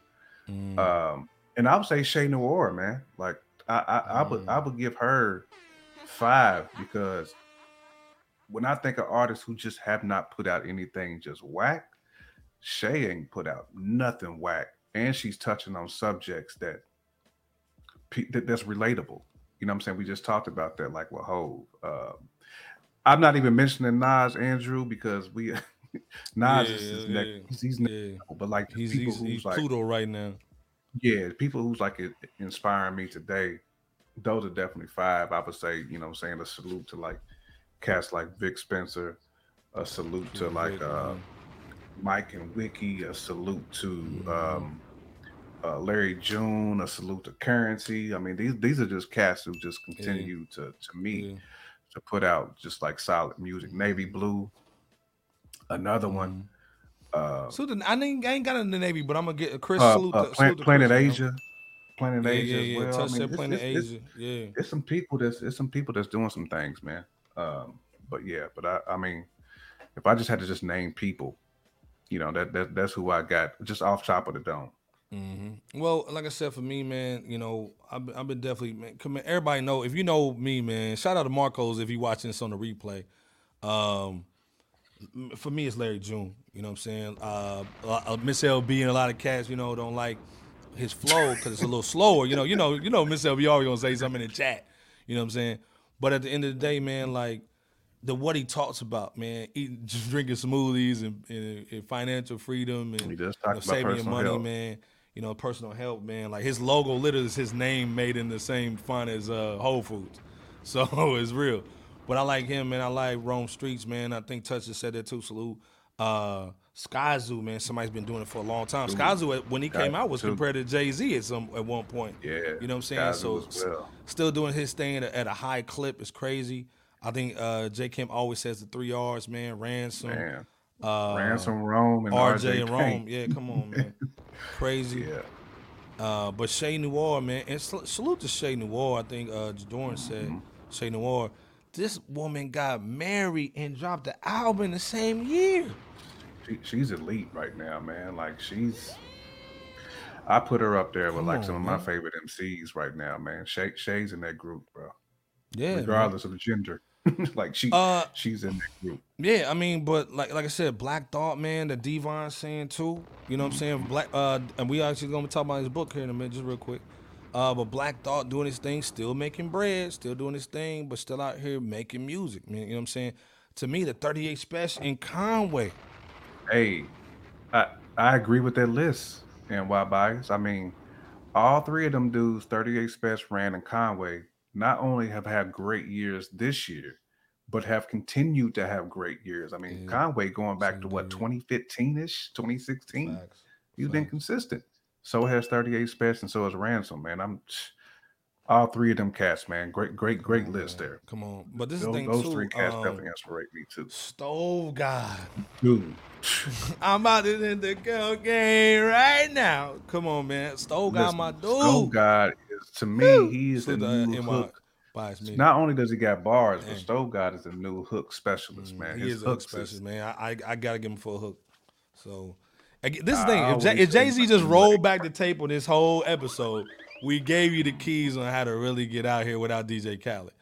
Um, and I would say Che Noir, man. Like I I, I would I would give her five because when I think of artists who just have not put out anything just whack, Che ain't put out nothing whack, and she's touching on subjects that, that that's relatable. You know what I'm saying? We just talked about that, like with Hove. Um, I'm not even mentioning Nas Andrew because we Nas is, is yeah, next, he's, he's next level, but like the He's people he's, who's he's like Pluto right now. yeah, people who's like inspiring me today, those are definitely five. I would say, you know, I'm saying a salute to like cats like Vic Spencer, a salute to like uh. Mike and Wiki, a salute to Mm-hmm. um uh, Larry June, a salute to Currency. I mean, these these are just cats who just continue to to me to put out just like solid music. Navy Blue, another one. Uh, So the, I ain't, I ain't got it in the Navy, but I'm gonna get a Chris uh, salute. uh, Plan- salute Planet Chris, you know? Asia, Planet Yeah, Asia yeah, as yeah. well. Touch I mean, it's- Planet it's- Asia. it's- Yeah. There's some people that's there's some people that's doing some things, man. Um, but yeah, but I, I mean, if I just had to just name people, you know, that, that that's who I got just off top of the dome. Hmm Well, like I said, for me, man, you know, I've been, I've been definitely, man, come everybody know if you know me, man. Shout out to Marcos if you watching this on the replay. Um, for me, it's Larry June. You know what I'm saying? Uh, uh, Miss LB and a lot of cats, you know, don't like his flow because it's a little slower. You know, you know, you know, Miss LB always gonna say something in the chat. You know what I'm saying? But at the end of the day, man, like the what he talks about, man, eating, just drinking smoothies and, and, and financial freedom and you know, about saving your money, health. man. You know, personal help, man. Like his logo literally is his name made in the same font as uh, Whole Foods. So it's real. But I like him, man. I like Rome Streetz, man. I think Touch said that too. Salute. Uh Skyzoo, man. Somebody's been doing it for a long time. Skyzoo, when he came out, was compared to Jay Z at some at one point. Yeah, you know what I'm saying. So well. still doing his thing at a, high clip is crazy. I think uh J Kim always says the three R's, man. Ransom, Man. uh, Ransom, Rome, and RJ RJ and Rome. Yeah, come on, man. Crazy. Yeah. Uh, but Che Noir, man, and sal- salute to Che Noir. I think uh, Jadorn said Mm-hmm. Che Noir. This woman got married and dropped the album the same year. She, she's elite right now, man. Like she's, I put her up there with Come like on, some of man. my favorite MCs right now, man. Che, Che's in that group, bro. Yeah, man. regardless of the gender, like she, Uh, she's in that group. Yeah, I mean, but like like I said, Black Thought, man, the Devon saying too. You know what I'm saying? Black uh and we actually gonna talk about his book here in a minute, just real quick. Uh but Black Thought doing his thing, still making bread, still doing his thing, but still out here making music. Man, you know what I'm saying? To me, the 38 Spesh in Conway. Hey, I I agree with that list. And why bias? I mean, all three of them dudes, 38 Spesh, Rand, and Conway, not only have had great years this year, but have continued to have great years. I mean, Conway going back to what 2015 ish, 2016. He's been consistent. So has 38 Spesh, and so has Ransom. Man, I'm all three of them cats, man. Great, great, great list there. Come on. But this is those, the thing those too. three cats um, definitely inspire me too. Stove God. Dude. I'm about to hit the go game right now. Come on, man. Stove God, Listen, my dude. Stove God is to me, he is the Salute to, uh, new NY hook. Bias Media. Not only does he got bars, but Dang. Stove God is a new hook specialist, man. He His is a hook hooks is- specialist, man. I, I I gotta give him full hook. So I this I thing. If, Jay, if Jay-Z just team rolled back the tape on this whole episode, we gave you the keys on how to really get out here without DJ Khaled.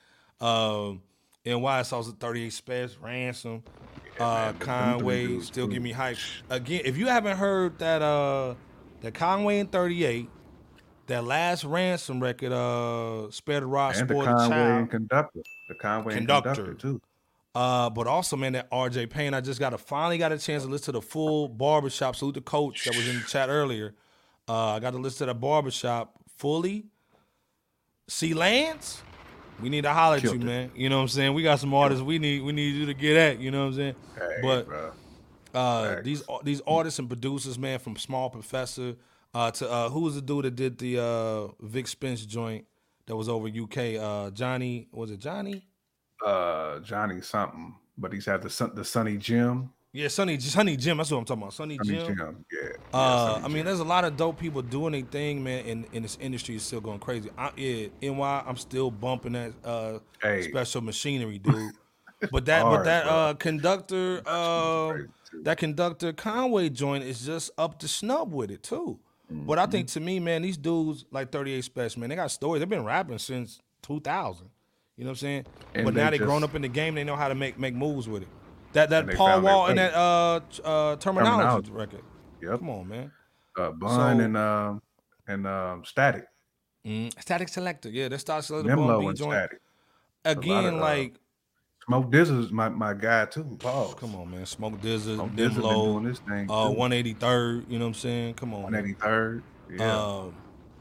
Um, and why it's also 38 Spesh, Ransom, uh, man, but them three Conway, still give me hype. Again, if you haven't heard that uh that Conway in 38, that last Ransom record, uh, Spare the Rod, and the Spoil the Conway Child. and conductor. The Conway Conductor. and conductor too. Uh, but also, man, that RJ Payne, I just got to finally got a chance to listen to the full barbershop. Salute the coach that was in the chat earlier. Uh, I got to listen to the barbershop fully. See Lance, we need to holler at you, it. man. You know what I'm saying? We got some artists we need we need you to get at. You know what I'm saying? Hey, but uh, these these artists and producers, man, from Small Professor uh, to uh, who was the dude that did the uh, Vic Spence joint that was over UK? Uh, Johnny was it Johnny? Uh, Johnny something, but he's had the Sun- the Sonny Jim. Yeah, Sonny, Sonny Jim. That's what I'm talking about. Sonny, Sonny Jim. Jim, yeah. Uh, I mean, there's a lot of dope people doing their thing, man, and, and this industry is still going crazy. I, yeah, NY, I'm still bumping that uh, Hey. special machinery, dude. But that, but that bro. uh, conductor, uh, that conductor Conway joint is just up to snub with it too. But I Mm-hmm. think to me, man, these dudes like 38 Spesh, man, they got stories. They've been rapping since 2000. You know what I'm saying? And but now they grown up in the game. They know how to make make moves with it. That that Paul Wall and that uh uh terminology, Terminology. record. Yep. Come on, man. Uh, Bun So- and um and um Static. Mm, Statik Selektah, yeah, that's Statik Selektah. Nimlo and joint. Static. Again, of, uh, like Smoke DZA is my, my guy too. Pause. Come on, man. Smoke DZA, Smoke DZA been doing this thing uh, 183rd. You know what I'm saying? Come on. man. 183rd. Yeah. Um,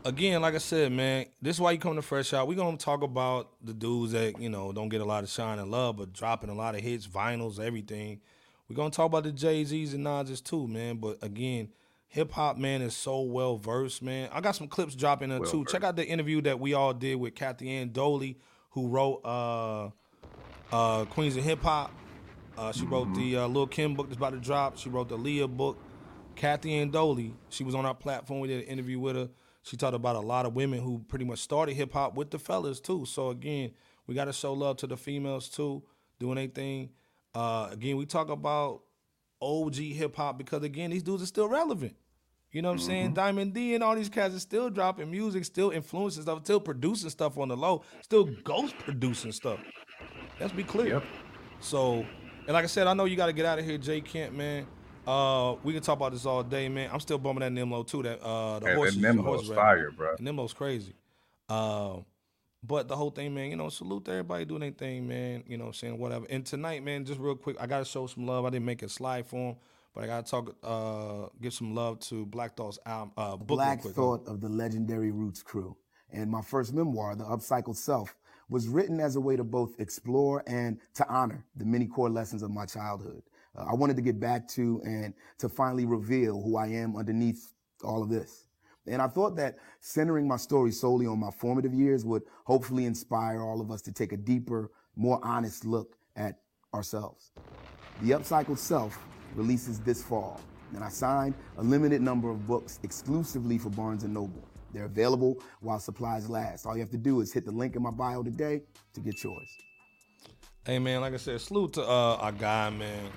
again, like I said, man, this is why you come to Fresh Out. We're gonna talk about the dudes that you know don't get a lot of shine and love, but dropping a lot of hits, vinyls, everything. We're gonna talk about the Jay Z's and Nas's too, man. But again, hip hop man is so well versed, man. I got some clips dropping there too. Check out the interview that we all did with Kathy Iandoli, who wrote uh uh Queens of Hip Hop. Uh, she wrote the uh, Lil Kim book that's about to drop. She wrote the Leah book. Kathy Iandoli, she was on our platform. We did an interview with her. She talked about a lot of women who pretty much started hip hop with the fellas too. So again, we got to show love to the females too, doing their thing. Uh, again, we talk about OG hip hop because again, these dudes are still relevant. You know what I'm saying? Diamond D and all these cats are still dropping music, still influencing stuff, still producing stuff on the low, still ghost producing stuff. Let's be clear. So, and like I said, I know you got to get out of here, Jay Camp, man. Uh, we can talk about this all day, man. I'm still bumming that Nimlo too. That uh, the And- and horses, the Nimlo's horse rap. fire, bro. Nimlo's crazy. Um, but the whole thing, man, you know, salute to everybody doing their thing, man. You know what I'm saying? Whatever. And tonight, man, just real quick, I gotta show some love. I didn't make a slide for him, but I gotta talk uh give some love to Black Thought's album uh book Black quick. Thought of the legendary Roots crew. And my first memoir, The Upcycled Self, was written as a way to both explore and to honor the many core lessons of my childhood. Uh, I wanted to get back to and to finally reveal who I am underneath all of this. And I thought that centering my story solely on my formative years would hopefully inspire all of us to take a deeper, more honest look at ourselves. The Upcycled Self releases this fall, and I signed a limited number of books exclusively for Barnes & Noble. They're available while supplies last. All you have to do is hit the link in my bio today to get yours. Hey man, like I said, salute to uh, our guy, man.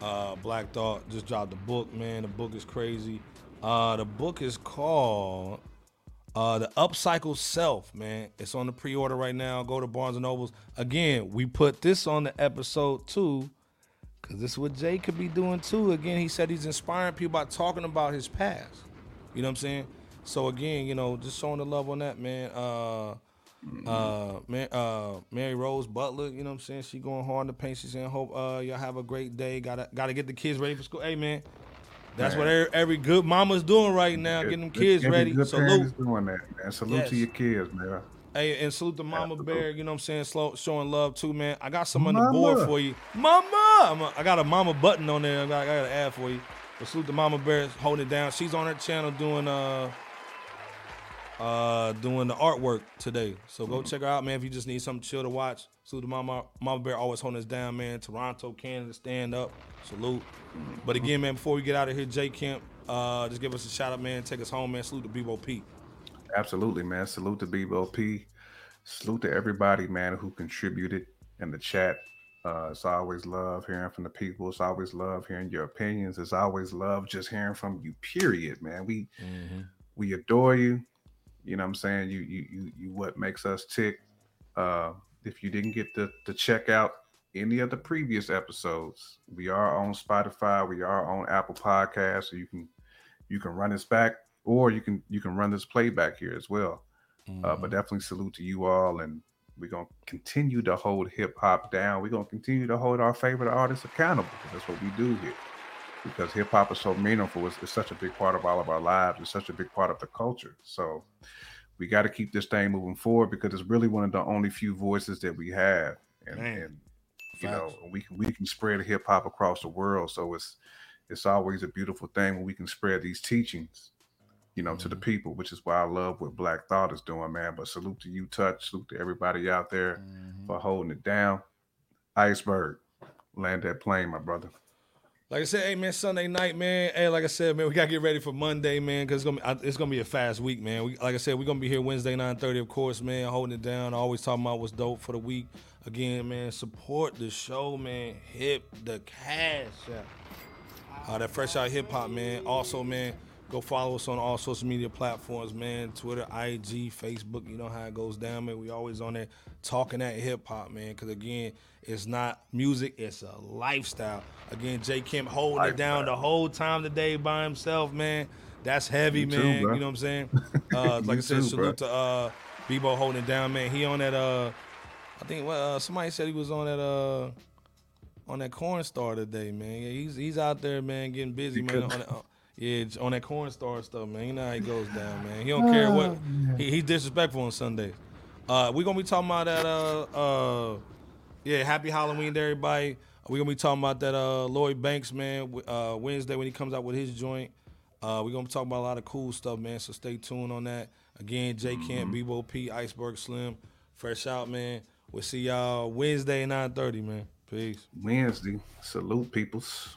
Uh, Black Thought just dropped the book, man. The book is crazy. Uh, the book is called uh, The Upcycle Self, man. It's on the pre-order right now. Go to Barnes and Nobles. Again, we put this on the episode too, because this is what Jay could be doing too. Again, he said he's inspiring people by talking about his past. You know what I'm saying? So again, you know, just showing the love on that, man. Uh, uh, Ma- uh, Mary Rose Butler, you know what I'm saying? She going hard in the paint. She's saying, "Hope uh, y'all have a great day. Gotta gotta get the kids ready for school." Hey, man, that's what every, every good mama's doing right now, getting them kids Every ready. Good Salute. doing that, man. Salute Yes. to your kids, man. Hey, and salute to Mama Bear, you know what I'm saying? Slow, showing love too, man. I got some on the board for you. Mama! A- I got a Mama button on there. I got, I got an ad for you. But salute to Mama Bear holding it down. She's on her channel doing uh uh doing the artwork today. So go check her out, man. If you just need something chill to watch. Salute to Mama Mama Bear always holding us down, man. Toronto, Canada, stand up. Salute. But again, man, before we get out of here, J Camp, uh, just give us a shout out, man. Take us home, man. Salute to Bebo P. Absolutely, man. Salute to Bebo P. Salute to everybody, man, who contributed in the chat. Uh, it's always love hearing from the people. It's always love hearing your opinions. It's always love just hearing from you. Period, man. We we adore you. You know what I'm saying? You you you you what makes us tick. Uh if you didn't get to, to check out any of the previous episodes, we are on Spotify, we are on Apple Podcasts, so you can you can run this back or you can you can run this playback here as well. Uh, but definitely salute to you all and we're gonna continue to hold hip hop down. We're gonna continue to hold our favorite artists accountable. That's what we do here because hip hop is so meaningful. It's, it's such a big part of all of our lives. It's such a big part of the culture. So we got to keep this thing moving forward because it's really one of the only few voices that we have, and, and you know we can we can spread hip hop across the world. So it's it's always a beautiful thing when we can spread these teachings, you know, to the mm-hmm. people, which is why I love what Black Thought is doing, man. But salute to you, Touch. Salute to everybody out there mm-hmm. for holding it down. Iceberg, land that plane, my brother. Like I said, hey man, Sunday night, man. Hey, like I said, man, we gotta get ready for Monday, man, because it's gonna be it's gonna be a fast week, man. We, like I said, we're gonna be here Wednesday nine thirty, of course, man, holding it down. Always talking about what's dope for the week. Again, man, support the show, man. Hip the cash, out. Uh, that fresh out hip hop, man. Also, man, Go follow us on all social media platforms, man. Twitter, IG, Facebook. You know how it goes down, man. We always on there talking that hip hop, man. Because again, it's not music; it's a lifestyle. Again, Jay Camp holding it down the whole time today by himself, man. That's heavy, You man. bro. you know what I'm saying? Uh, like I said, too, salute bro. to uh, Bebo holding it down, man. He on that. Uh, I think uh, somebody said he was on that. Uh, on that corn star today, man. Yeah, he's he's out there, man, getting busy, man. On that, uh, yeah, on that corn star stuff, man. You know how he goes down, man. He don't care what. He, he's disrespectful on Sundays. Uh, we gonna be talking about that. Uh, uh, yeah, happy Halloween to everybody. We're gonna be talking about that. Uh, Lloyd Banks, man. Uh, Wednesday when he comes out with his joint. Uh, we gonna be talking about a lot of cool stuff, man. So stay tuned on that. Again, J Camp, Bebo P, Iceberg Slim, fresh out, man. We'll see y'all Wednesday nine thirty, man. Peace. Wednesday. Salute peoples.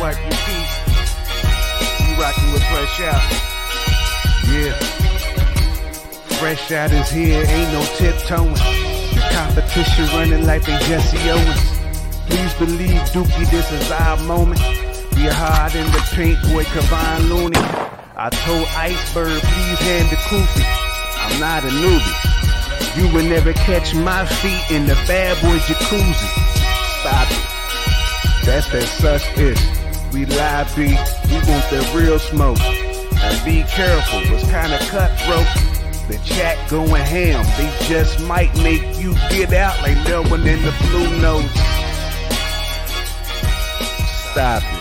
wipe your. You rocking with Fresh Out. Yeah. Fresh Out is here, ain't no tiptoeing. The competition running like they Jesse Owens. Please believe, Dookie, this is our moment. We hard in the paint, boy, Kevon Looney. I told Iceberg, please hand the koofy. I'm not a newbie. You will never catch my feet in the bad boy jacuzzi. Stop it. That's that such ish. We live beat, we want the real smoke. And be careful, it's kinda cutthroat. The chat going ham, they just might make you get out like no one in the blue notes. Stop it.